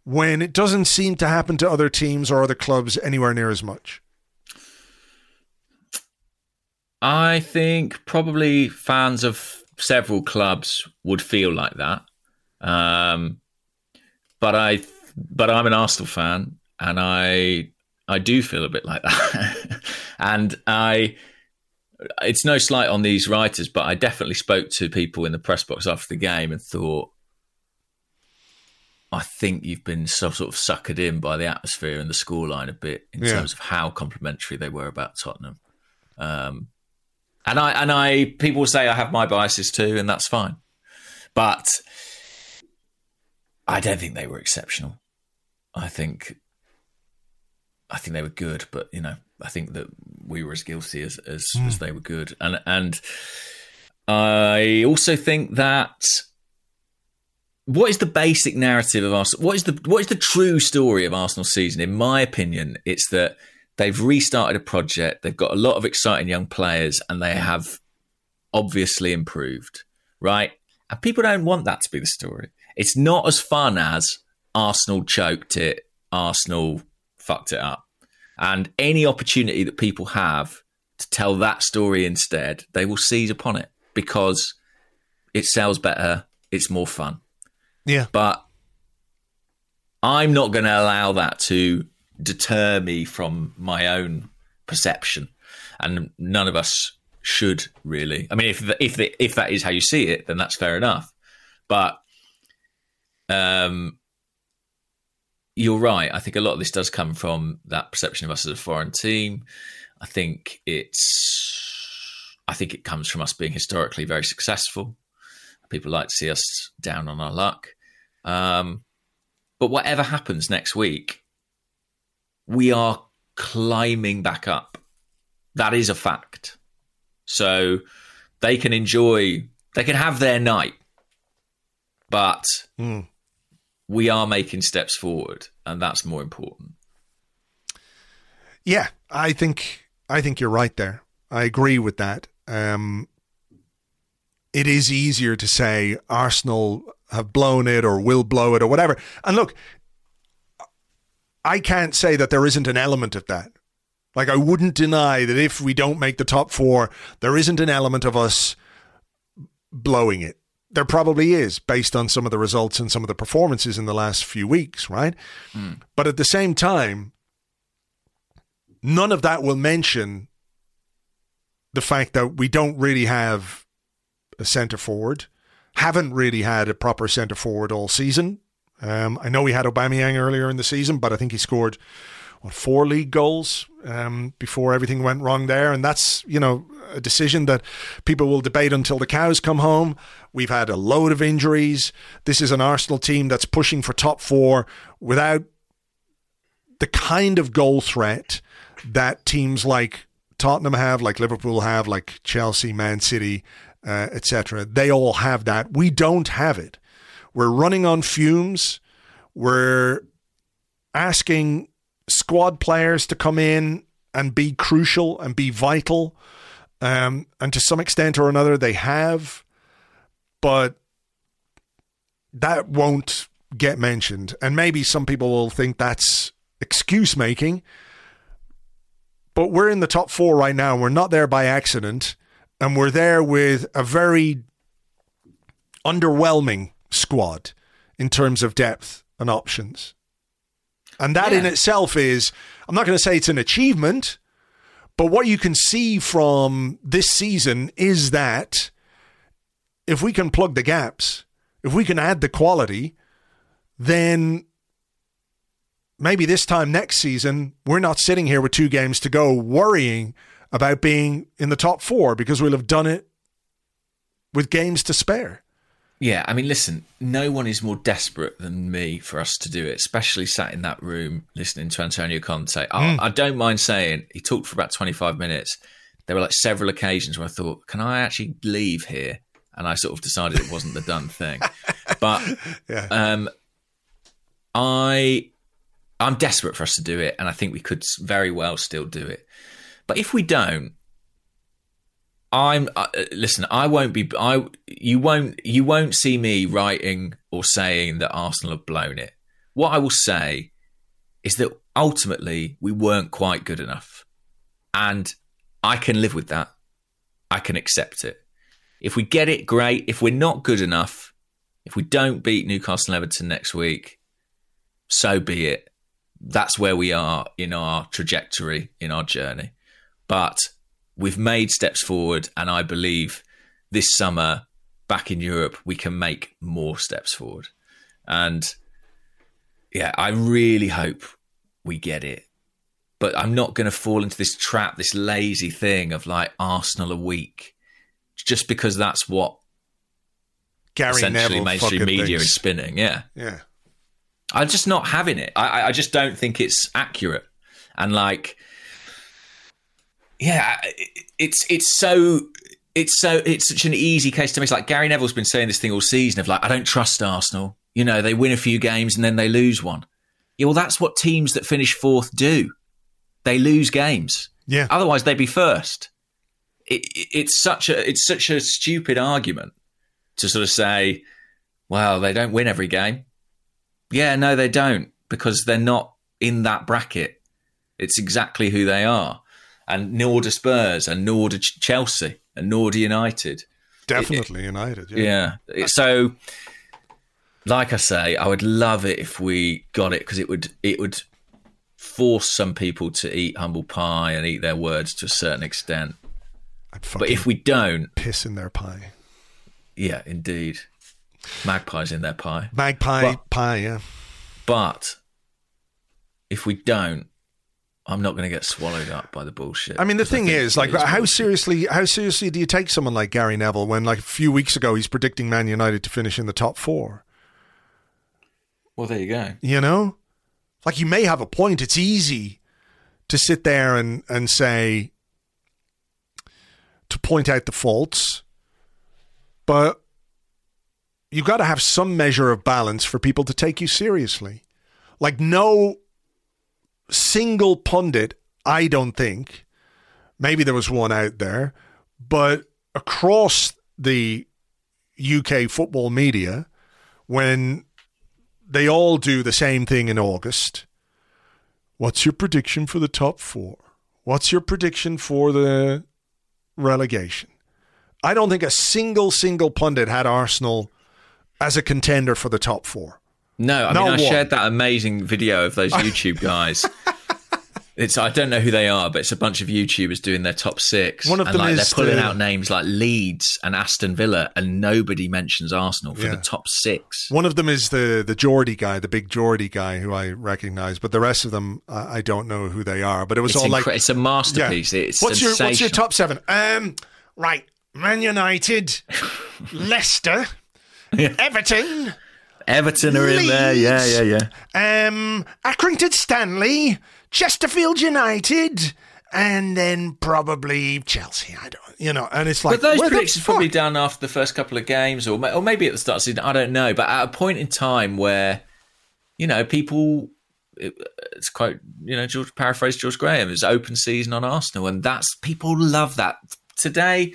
when it doesn't seem to happen to other teams or other clubs anywhere near as much? I think probably fans of several clubs would feel like that. Um, but I, but I'm an Arsenal fan, and I, I do feel a bit like that. (laughs) and I, it's no slight on these writers, but I definitely spoke to people in the press box after the game and thought, I think you've been so, sort of suckered in by the atmosphere and the scoreline a bit in yeah. terms of how complimentary they were about Tottenham. Um, and I and I people say I have my biases too, and that's fine. But I don't think they were exceptional. I think I think they were good, but you know, I think that we were as guilty as as, mm. as they were good, and and I also think that what is the basic narrative of Arsenal? What is the what is the true story of Arsenal season? In my opinion, it's that they've restarted a project. They've got a lot of exciting young players, and they have obviously improved, right? And people don't want that to be the story. It's not as fun as Arsenal choked it, Arsenal fucked it up. And any opportunity that people have to tell that story instead, they will seize upon it because it sells better, it's more fun. Yeah. But I'm not going to allow that to deter me from my own perception, and none of us should really. I mean, if the, if the, if that is how you see it, then that's fair enough. But um, you're right. I think a lot of this does come from that perception of us as a foreign team. I think it's. I think it comes from us being historically very successful. People like to see us down on our luck. Um, but whatever happens next week, we are climbing back up. That is a fact. So they can enjoy, they can have their night, but mm. We are making steps forward, and that's more important. Yeah, I think I think you're right there. I agree with that. Um, it is easier to say Arsenal have blown it or will blow it or whatever. And look, I can't say that there isn't an element of that. Like, I wouldn't deny that if we don't make the top four, there isn't an element of us blowing it. There probably is, based on some of the results and some of the performances in the last few weeks, right? Mm. But at the same time, none of that will mention the fact that we don't really have a centre forward, haven't really had a proper centre forward all season. Um, I know we had Aubameyang earlier in the season, but I think he scored what, four league goals um, before everything went wrong there, and that's you know a decision that people will debate until the cows come home. We've had a load of injuries. This is an Arsenal team that's pushing for top four without the kind of goal threat that teams like Tottenham have, like Liverpool have, like Chelsea, Man City, uh, etc. They all have that. We don't have it. We're running on fumes. We're asking squad players to come in and be crucial and be vital. Um, and to some extent or another, they have. But that won't get mentioned. And maybe some people will think that's excuse making. But we're in the top four right now. We're not there by accident. And we're there with a very underwhelming squad in terms of depth and options. And that yeah. in itself is, I'm not going to say it's an achievement, but what you can see from this season is that if we can plug the gaps, if we can add the quality, then maybe this time next season, we're not sitting here with two games to go worrying about being in the top four because we'll have done it with games to spare. Yeah, I mean, listen, no one is more desperate than me for us to do it, especially sat in that room listening to Antonio Conte. I, mm. I don't mind saying he talked for about 25 minutes. There were like several occasions where I thought, can I actually leave here? And I sort of decided it wasn't the done thing. (laughs) But yeah. um, I, I'm desperate for us to do it, and I think we could very well still do it. But if we don't, I'm uh, listen. I won't be. I you won't you won't see me writing or saying that Arsenal have blown it. What I will say is that ultimately we weren't quite good enough, and I can live with that. I can accept it. If we get it, great. If we're not good enough, if we don't beat Newcastle and Everton next week, so be it. That's where we are in our trajectory, in our journey. But we've made steps forward, and I believe this summer back in Europe we can make more steps forward. And yeah, I really hope we get it. But I'm not going to fall into this trap, this lazy thing of like Arsenal a week, just because that's what Gary essentially Neville mainstream media thinks. is spinning. Yeah. Yeah. I'm just not having it. I- I just don't think it's accurate. And like, yeah, it's it's so it's so it's such an easy case to miss. Like Gary Neville's been saying this thing all season of like, I don't trust Arsenal. You know, they win a few games and then they lose one. Yeah, well, that's what teams that finish fourth do. They lose games. Yeah. Otherwise, they'd be first. It, it, it's such a it's such a stupid argument to sort of say, well, they don't win every game. Yeah, no, they don't because they're not in that bracket. It's exactly who they are, and nor do Spurs, and nor do Chelsea, and nor do United. Definitely United. Yeah. Yeah. So, like I say, I would love it if we got it because it would it would force some people to eat humble pie and eat their words to a certain extent. But if we don't, piss in their pie. yeah, indeed, magpies in their pie. Magpie But- pie, yeah. But if we don't, I'm not going to get swallowed up by the bullshit. I mean, the thing is, it like, how bullshit. seriously, how seriously do you take someone like Gary Neville when, like, a few weeks ago, he's predicting Man United to finish in the top four? Well, there you go. You know, like, you may have a point. It's easy to sit there and and say to point out the faults, but you've got to have some measure of balance for people to take you seriously. Like, no single pundit, I don't think, maybe there was one out there, but across the UK football media, when they all do the same thing in August, what's your prediction for the top four? What's your prediction for the relegation? I don't think a single, single pundit had Arsenal as a contender for the top four. No, I mean, I shared that amazing video of those (laughs) YouTube guys. It's I don't know who they are, but it's a bunch of YouTubers doing their top six. One of and them like, is they're pulling the- out names like Leeds and Aston Villa, and nobody mentions Arsenal for Yeah. the top six. One of them is the the Geordie guy, the big Geordie guy who I recognize, but the rest of them I, I don't know who they are. But it was It's, all like it's a masterpiece. It's what's your what's your top seven? Um, right, Man United, (laughs) Leicester, Everton, Everton are in there. Yeah, yeah, yeah. um, Accrington Stanley, Chesterfield United, and then probably Chelsea. I don't, you know, and it's like But those where the predictions probably fuck- done after the first couple of games, or or maybe at the start of the season. I don't know. But at a point in time where, you know, people, it, it's quite, you know, George paraphrase George Graham, it's open season on Arsenal, and that's people love that. Today,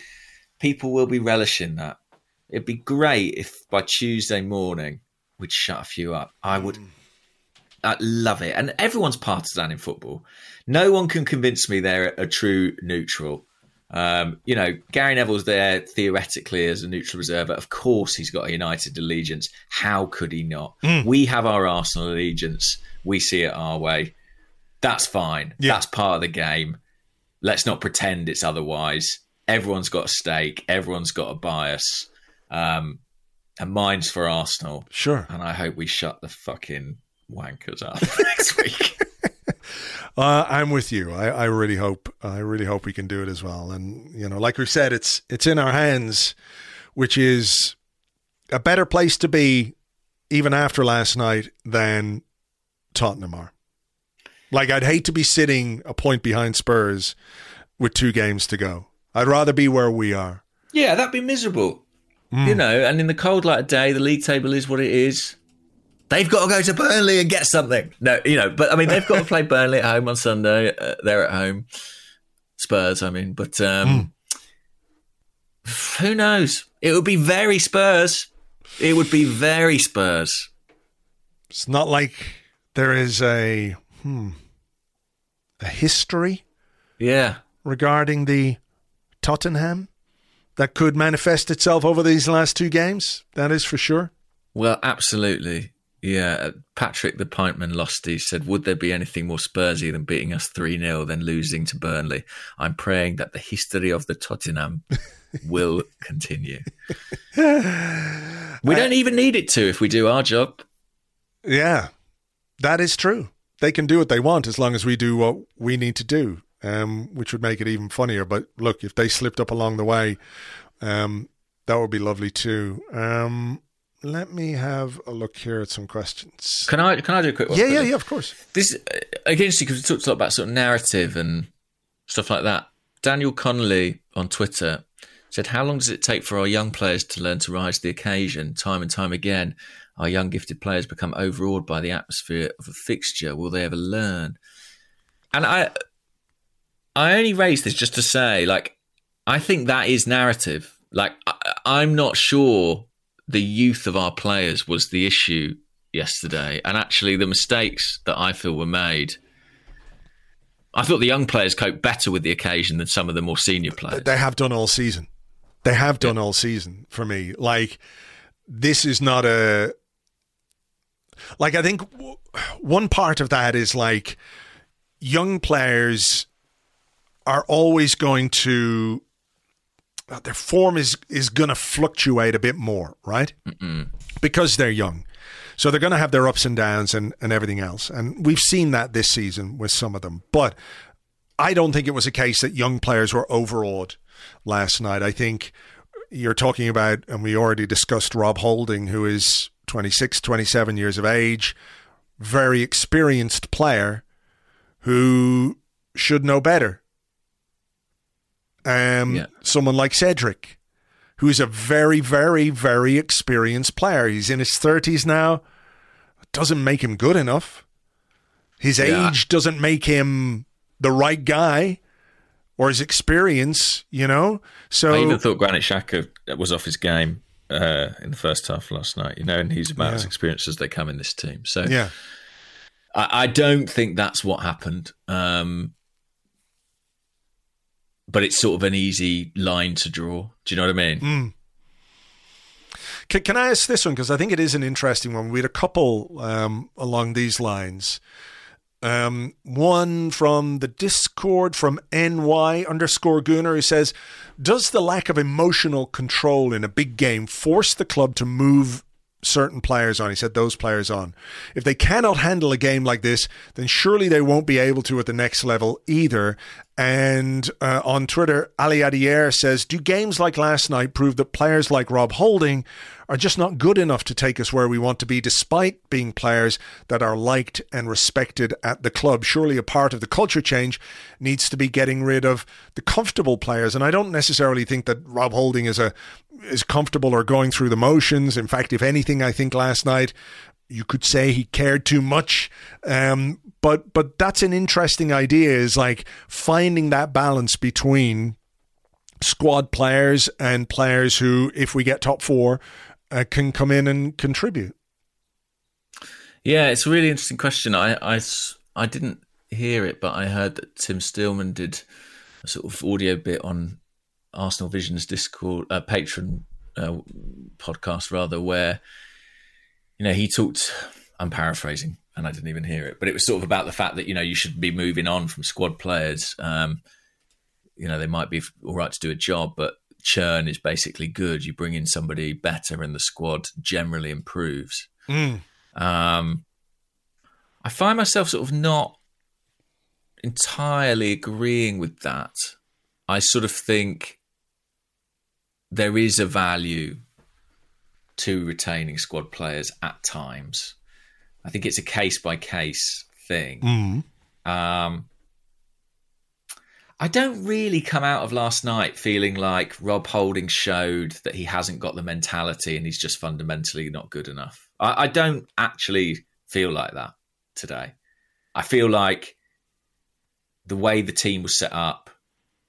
people will be relishing that. It'd be great if by Tuesday morning we'd shut a few up. I would. I love it, and everyone's partisan in football. No one can convince me they're a true neutral. Um, you know, Gary Neville's there theoretically as a neutral reserve. Of course, he's got a United allegiance. How could he not? We have our Arsenal allegiance. We see it our way. That's fine. Yeah. That's part of the game. Let's not pretend it's otherwise. Everyone's got a stake. Everyone's got a bias. Um, and mine's for Arsenal. Sure. And I hope we shut the fucking wankers up (laughs) next week. (laughs) Uh, I'm with you. I, I really hope. I really hope we can do it as well. And you know, like we said, it's it's in our hands, which is a better place to be, even after last night, than Tottenham are. Like I'd hate to be sitting a point behind Spurs with two games to go. I'd rather be where we are. Yeah, that'd be miserable. You know, and in the cold light of day, the league table is what it is. They've got to go to Burnley and get something. No, you know, but I mean, they've got to play Burnley at home on Sunday. Uh, they're at home. Spurs, I mean, but um, Who knows? It would be very Spurs. It would be very Spurs. It's not like there is a hmm, a history Yeah. regarding the Tottenham that could manifest itself over these last two games. That is for sure. Well, absolutely. Yeah. Uh, Patrick the Pintman Losty said, Would there be anything more Spursy than beating us 3 0 than losing to Burnley? I'm praying that the history of the Tottenham (laughs) will continue. we don't even need it to if we do our job. Yeah, that is true. They can do what they want as long as we do what we need to do, um, which would make it even funnier. But look, if they slipped up along the way, um, that would be lovely too. Um, let me have a look here at some questions. Can I can I do a quick one? Yeah, yeah, yeah, of course. This again, because we talked a lot about sort of narrative and stuff like that. Daniel Connolly on Twitter said, "How long does it take for our young players to learn to rise to the occasion? Time and time again, our young gifted players become overawed by the atmosphere of a fixture. Will they ever learn?" And I, I only raised this just to say, like, I think that is narrative. Like, I, I'm not sure the youth of our players was the issue yesterday, and actually the mistakes that I feel were made. I thought the young players coped better with the occasion than some of the more senior players. They have done all season. They have done all season for me. Like this is not a like I think w- one part of that is like young players are always going to uh, their form is is going to fluctuate a bit more, right? Because they're young. So they're going to have their ups and downs and, and everything else. And we've seen that this season with some of them. But I don't think it was a case that young players were overawed last night. I think you're talking about, and we already discussed Rob Holding, who is 26, 27 years of age, very experienced player who should know better. Um, Yeah. Someone like Cedric, who's a very, very, very experienced player. He's in his 30s now. Doesn't make him good enough. His Yeah. age doesn't make him the right guy or his experience, you know? So I even thought Granit Xhaka was off his game uh, in the first half last night. You know, and he's about as experienced as they come in this team. So yeah. I, I don't think that's what happened. Um, but it's sort of an easy line to draw. Do you know what I mean? Mm. Can, can I ask this one? Because I think it is an interesting one. We had a couple um, along these lines. Um, one from the Discord from NY underscore Gooner who says, Does the lack of emotional control in a big game force the club to move certain players on? He said those players on. If they cannot handle a game like this, then surely they won't be able to at the next level either. And uh, on Twitter, Ali Adier says, Do games like last night prove that players like Rob Holding are just not good enough to take us where we want to be, despite being players that are liked and respected at the club? Surely a part of the culture change needs to be getting rid of the comfortable players. And I don't necessarily think that Rob Holding is a is comfortable or going through the motions. In fact, if anything, I think last night you could say he cared too much. Um, but but that's an interesting idea. Is like finding that balance between squad players and players who, if we get top four, uh, can come in and contribute. Yeah, it's a really interesting question. I I didn't hear it, but I heard that Tim Stillman did a sort of audio bit on Arsenal Vision's Discord, uh, patron uh, podcast, rather, where, you know, he talked, I'm paraphrasing and I didn't even hear it, but it was sort of about the fact that, you know, you should be moving on from squad players. Um, you know, they might be all right to do a job, but churn is basically good. You bring in somebody better and the squad generally improves. Um, I find myself sort of not entirely agreeing with that. I sort of think there is a value to retaining squad players at times. I think it's a case by case thing. Um, I don't really come out of last night feeling like Rob Holding showed that he hasn't got the mentality and he's just fundamentally not good enough. I, I don't actually feel like that today. I feel like the way the team was set up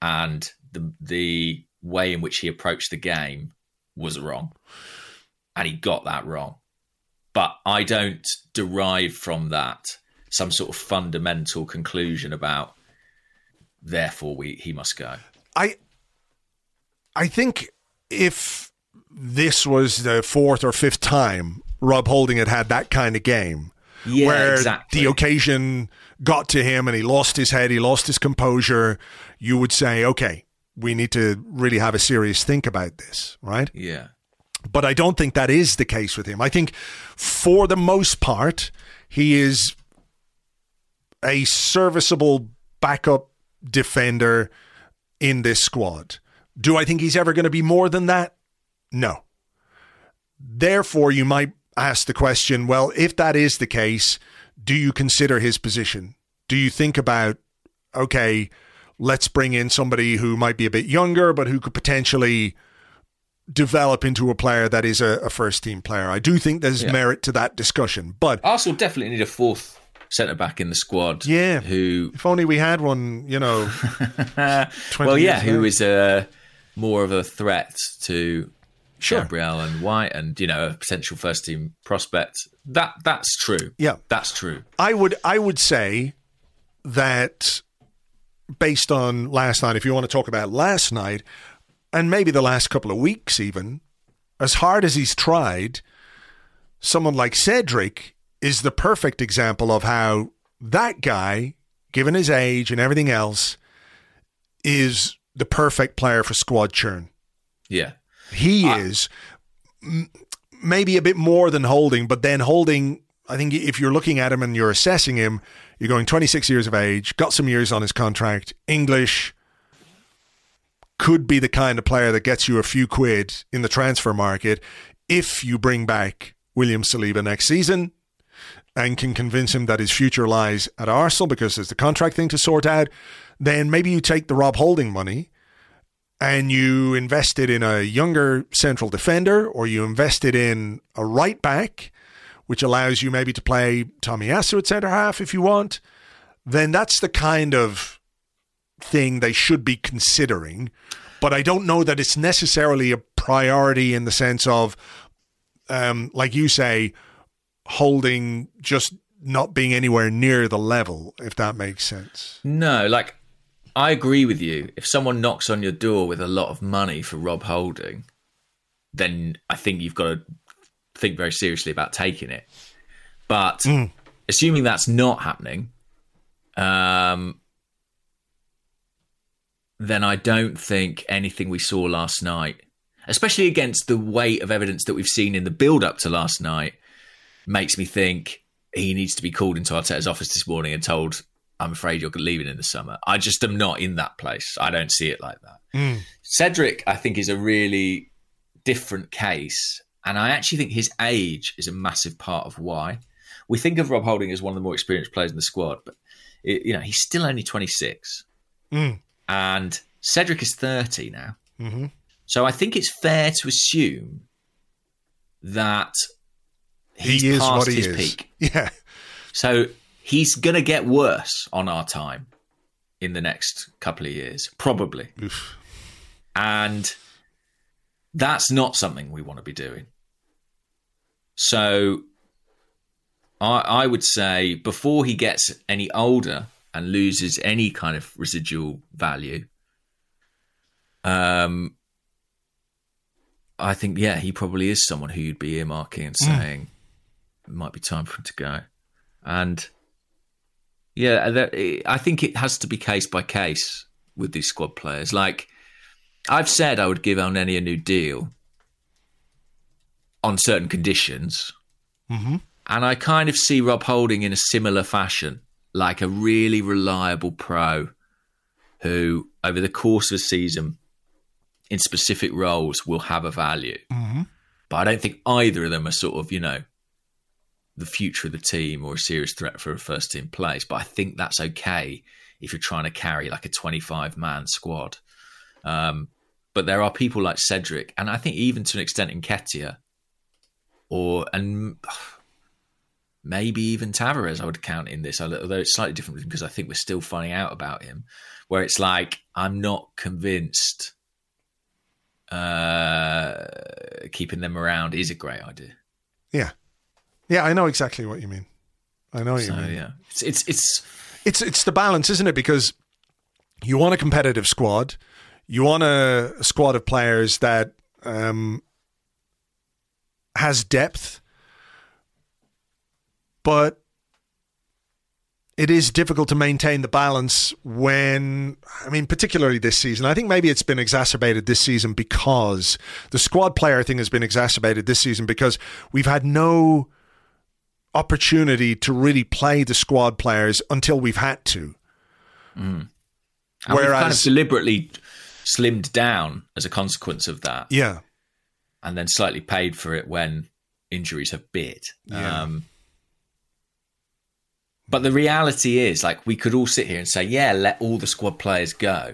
and the the way in which he approached the game was wrong. And he got that wrong. But I don't derive from that some sort of fundamental conclusion about therefore we he must go. I I think if this was the fourth or fifth time Rob Holding had had that kind of game, Yeah, where exactly. the occasion got to him and he lost his head, he lost his composure, you would say, okay, we need to really have a serious think about this, right? Yeah. But I don't think that is the case with him. I think for the most part, he is a serviceable backup defender in this squad. Do I think he's ever going to be more than that? No. Therefore, you might ask the question well, if that is the case, do you consider his position? Do you think about, okay, let's bring in somebody who might be a bit younger, but who could potentially develop into a player that is a, a first team player? I do think there's Yeah. merit to that discussion, but Arsenal definitely need a fourth centre back in the squad. Yeah. Who if only we had one, you know. (laughs) well, yeah, who is a more of a threat to Sure. Gabriel and White, and you know, a potential first team prospect. That that's true. Yeah. that's true. I would I would say that based on last night, if you want to talk about last night and maybe the last couple of weeks even, as hard as he's tried, someone like Cedric is the perfect example of how that guy, given his age and everything else, is the perfect player for squad churn. Yeah, He uh, is m- maybe a bit more than holding, but then holding, I think if you're looking at him and you're assessing him, you're going 26 years of age, got some years on his contract, English, could be the kind of player that gets you a few quid in the transfer market if you bring back William Saliba next season and can convince him that his future lies at Arsenal because there's the contract thing to sort out, then maybe you take the Rob Holding money and you invested in a younger central defender or you invested in a right back, which allows you maybe to play Tomiyasu at centre half if you want, then that's the kind of thing they should be considering. But I don't know that it's necessarily a priority in the sense of, um, like you say, holding just not being anywhere near the level, if that makes sense. no, like I agree with you. If someone knocks on your door with a lot of money for Rob Holding, then I think you've got to think very seriously about taking it. But assuming that's not happening, um, then I don't think anything we saw last night, especially against the weight of evidence that we've seen in the build up to last night, makes me think he needs to be called into Arteta's office this morning and told, I'm afraid you're leaving in the summer. I just am not in that place. I don't see it like that. Cedric, I think, is a really different case. And I actually think his age is a massive part of why. We think of Rob Holding as one of the more experienced players in the squad, but it, you know he's still only 26, and Cedric is 30 now. Mm-hmm. So I think it's fair to assume that he's he is past his is. peak. (laughs) Yeah. So he's going to get worse on our time in the next couple of years, probably. Oof. And that's not something we want to be doing. So I, I would say before he gets any older and loses any kind of residual value, um, I think, yeah, he probably is someone who you'd be earmarking and saying it might be time for him to go. And yeah, there- I think it has to be case by case with these squad players. Like I've said, I would give Elneny a new deal on certain conditions, Mm-hmm. and I kind of see Rob Holding in a similar fashion, like a really reliable pro who, over the course of a season, in specific roles, will have a value. Mm-hmm. But I don't think either of them are sort of, you know, the future of the team or a serious threat for a first team place. But I think that's okay if you're trying to carry like a 25 man squad. Um, but there are people like Cedric, and I think even to an extent Nketiah, or and (sighs) maybe even Tavares, I would count in this, although it's slightly different because I think we're still finding out about him. Where it's like I'm not convinced uh, keeping them around is a great idea. Yeah, yeah, I know exactly what you mean. I know what So you mean. yeah, it's it's it's It's it's the balance, isn't it? Because you want a competitive squad, you want a, a squad of players that um, has depth, but it is difficult to maintain the balance when, I mean, particularly this season. I think maybe it's been exacerbated this season because the squad player thing has been exacerbated this season because we've had no opportunity to really play the squad players until we've had to. Mm. and we've kind of Whereas- deliberately slimmed down as a consequence of that, Yeah. And then slightly paid for it when injuries have bit. Yeah. Um, but the reality is, like, we could all sit here and say, "Yeah, let all the squad players go,"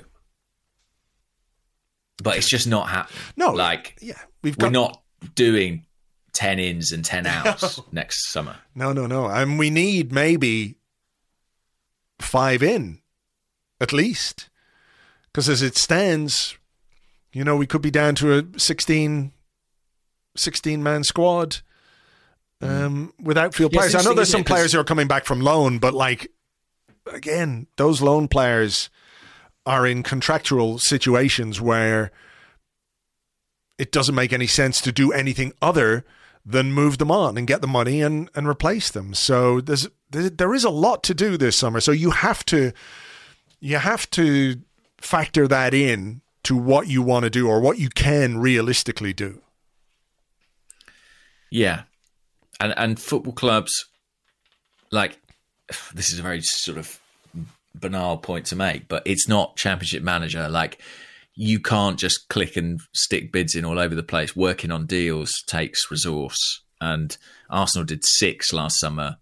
but it's just not happening. No, like, Yeah. We've we're not doing ten ins and ten outs (laughs) next summer. No, no, no. And we need maybe five in at least. Because as it stands, you know, we could be down to a 16, 16 man squad um, with outfield Yeah, it's players. I know there's some it? players who are coming back from loan, but like, again, those loan players are in contractual situations where it doesn't make any sense to do anything other than move them on and get the money and, and replace them. So there's there there is a lot to do this summer. So you have to you have to factor that in to what you want to do or what you can realistically do. Yeah, and and football clubs, like (sighs) this is a very sort of banal point to make, but it's not Championship Manager. Like you can't just click and stick bids in all over the place. Working on deals takes resource, and Arsenal did six last summer,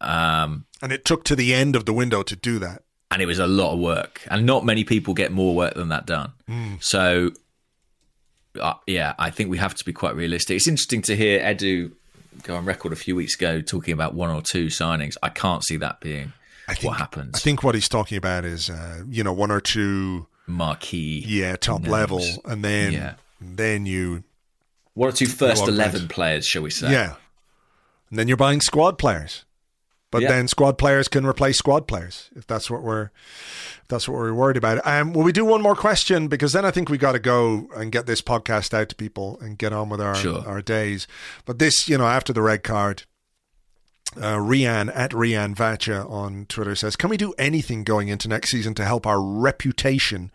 um, And it took to the end of the window to do that. and it was a lot of work. And not many people get more work than that done. So. Uh, yeah, I think we have to be quite realistic. It's interesting to hear Edu go on record a few weeks ago talking about one or two signings. I can't see that being I think what happens. I think what he's talking about is uh, you know one or two marquee, yeah top Names. level and then Yeah. then you one or two first eleven players, shall we say? Yeah. And then you're buying squad players. But Yeah. then squad players can replace squad players if that's what we're if that's what we're worried about. Um, will we do one more question because then I think we got to go and get this podcast out to people and get on with our Sure. our days. But this, you know, after the red card, uh, Rian at Rian Vacha on Twitter says, "Can we do anything going into next season to help our reputation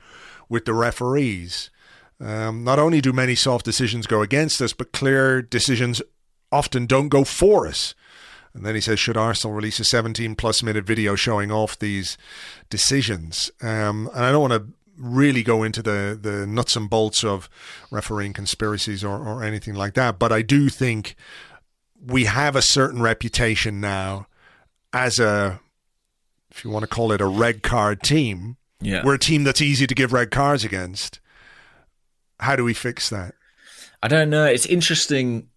with the referees? Um, not only do many soft decisions go against us, but clear decisions often don't go for us." And then he says, "Should Arsenal release a 17 plus minute video showing off these decisions?" Um, and I don't want to really go into the the nuts and bolts of refereeing conspiracies or, or anything like that, but I do think we have a certain reputation now as a, if you want to call it a red card team. Yeah. We're a team that's easy to give red cards against. How do we fix that? I don't know. It's interesting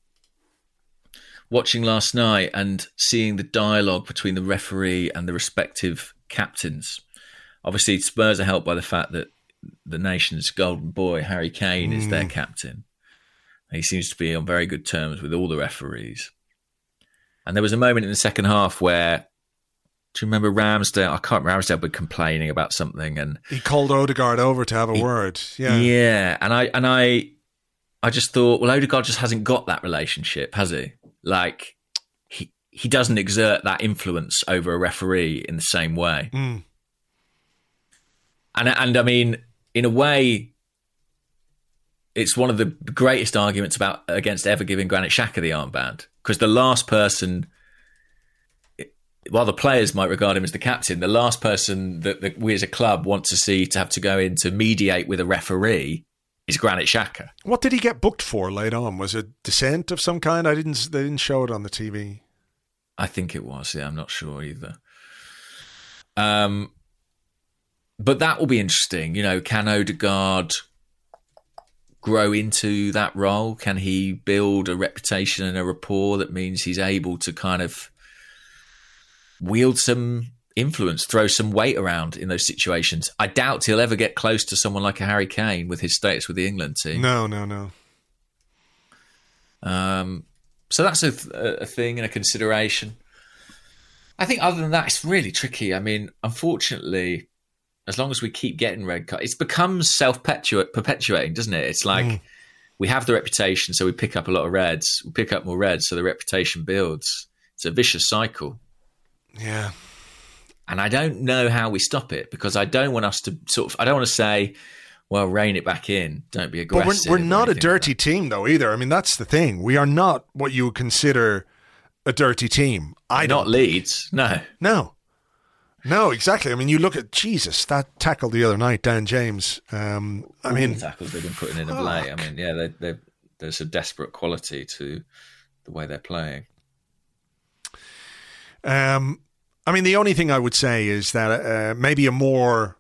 watching last night and seeing the dialogue between the referee and the respective captains. Obviously, Spurs are helped by the fact that the nation's golden boy, Harry Kane, is their mm. captain. He seems to be on very good terms with all the referees. And there was a moment in the second half where, do you remember Ramsdale? I can't remember Ramsdale, but complaining about something, and He called Odegaard over to have a word. Yeah. yeah, and I and I, I just thought, well, Odegaard just hasn't got that relationship, has he? Like, he he doesn't exert that influence over a referee in the same way. Mm. And and I mean, in a way, it's one of the greatest arguments about against ever giving Granit Xhaka the armband because the last person. While the players might regard him as the captain, the last person that, that we as a club want to see to have to go in to mediate with a referee is Granit Xhaka. What did he get booked for late on? Was it dissent of some kind? I didn't. They didn't show it on the TV. I think it was. Yeah, I'm not sure either. Um, but that will be interesting. You know, can Odegaard grow into that role? Can he build a reputation and a rapport that means he's able to kind of wield some influence, throw some weight around in those situations. I doubt he'll ever get close to someone like a Harry Kane with his status with the England team. No, no, no. Um, so that's a, a thing and a consideration. I think other than that, it's really tricky. I mean, unfortunately, as long as we keep getting red cards, it becomes self perpetuating, doesn't it? It's like mm. we have the reputation, so we pick up a lot of reds. We pick up more reds, so the reputation builds. It's a vicious cycle. Yeah. And I don't know how we stop it because I don't want us to sort of, I don't want to say, well, rein it back in. Don't be aggressive. But we're, we're not a dirty like team, though, either. I mean, that's the thing. We are not what you would consider a dirty team. I not Leeds. No, no, no. Exactly. I mean, you look at Jesus that tackle the other night, Dan James. Um, I All mean, tackles they've been putting in of late. I mean, yeah, they, they, there's a desperate quality to the way they're playing. Um, I mean, the only thing I would say is that uh, maybe a more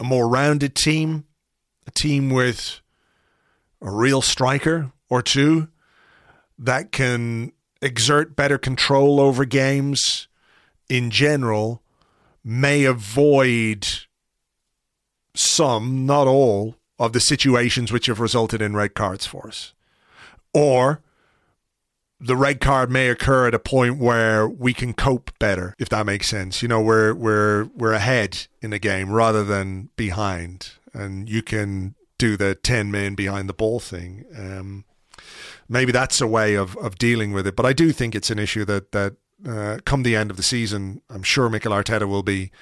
a more rounded team, a team with a real striker or two that can exert better control over games in general may avoid some, not all, of the situations which have resulted in red cards for us. Or the red card may occur at a point where we can cope better, if that makes sense. You know, we're we're we're ahead in the game rather than behind, and you can do the ten men behind the ball thing. Um, maybe that's a way of, of dealing with it. But I do think it's an issue that that uh, come the end of the season, I'm sure Mikel Arteta will be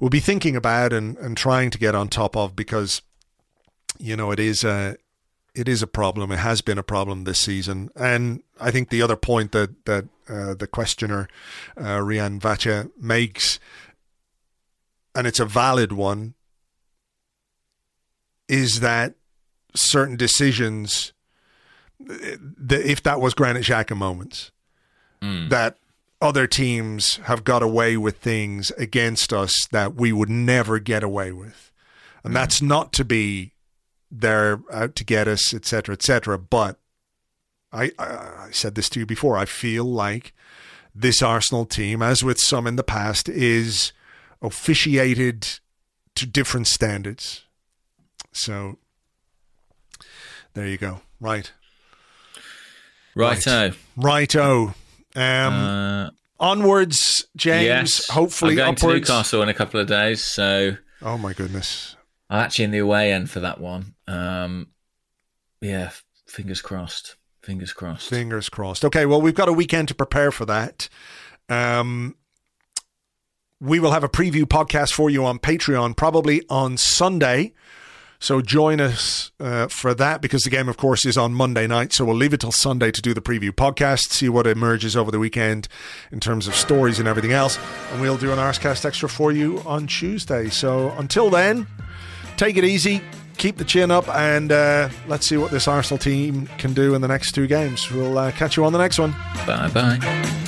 will be thinking about and, and trying to get on top of because you know it is a it is a problem. It has been a problem this season, and I think the other point that that uh, the questioner uh, Rian Vacha makes, and it's a valid one, is that certain decisions if that was Granit Xhaka moments, mm. that other teams have got away with things against us that we would never get away with, and mm. that's not to be they're out to get us, etc., etc. But I, I, I said this to you before. I feel like this Arsenal team, as with some in the past, is officiated to different standards. So there you go. Right. Righto. Righto. Um, uh, onwards, James. Yes. Hopefully, I'm going upwards. to Newcastle in a couple of days. So. Oh my goodness. Actually in the away end for that one. Um, yeah, fingers crossed. Fingers crossed. Fingers crossed. Okay, well, we've got a weekend to prepare for that. Um, we will have a preview podcast for you on Patreon probably on Sunday. So join us uh, for that because the game, of course, is on Monday night. So we'll leave it till Sunday to do the preview podcast, see what emerges over the weekend in terms of stories and everything else. And we'll do an Arsecast Extra for you on Tuesday. So until then, take it easy, keep the chin up, and uh, let's see what this Arsenal team can do in the next two games. We'll uh, catch you on the next one. Bye bye.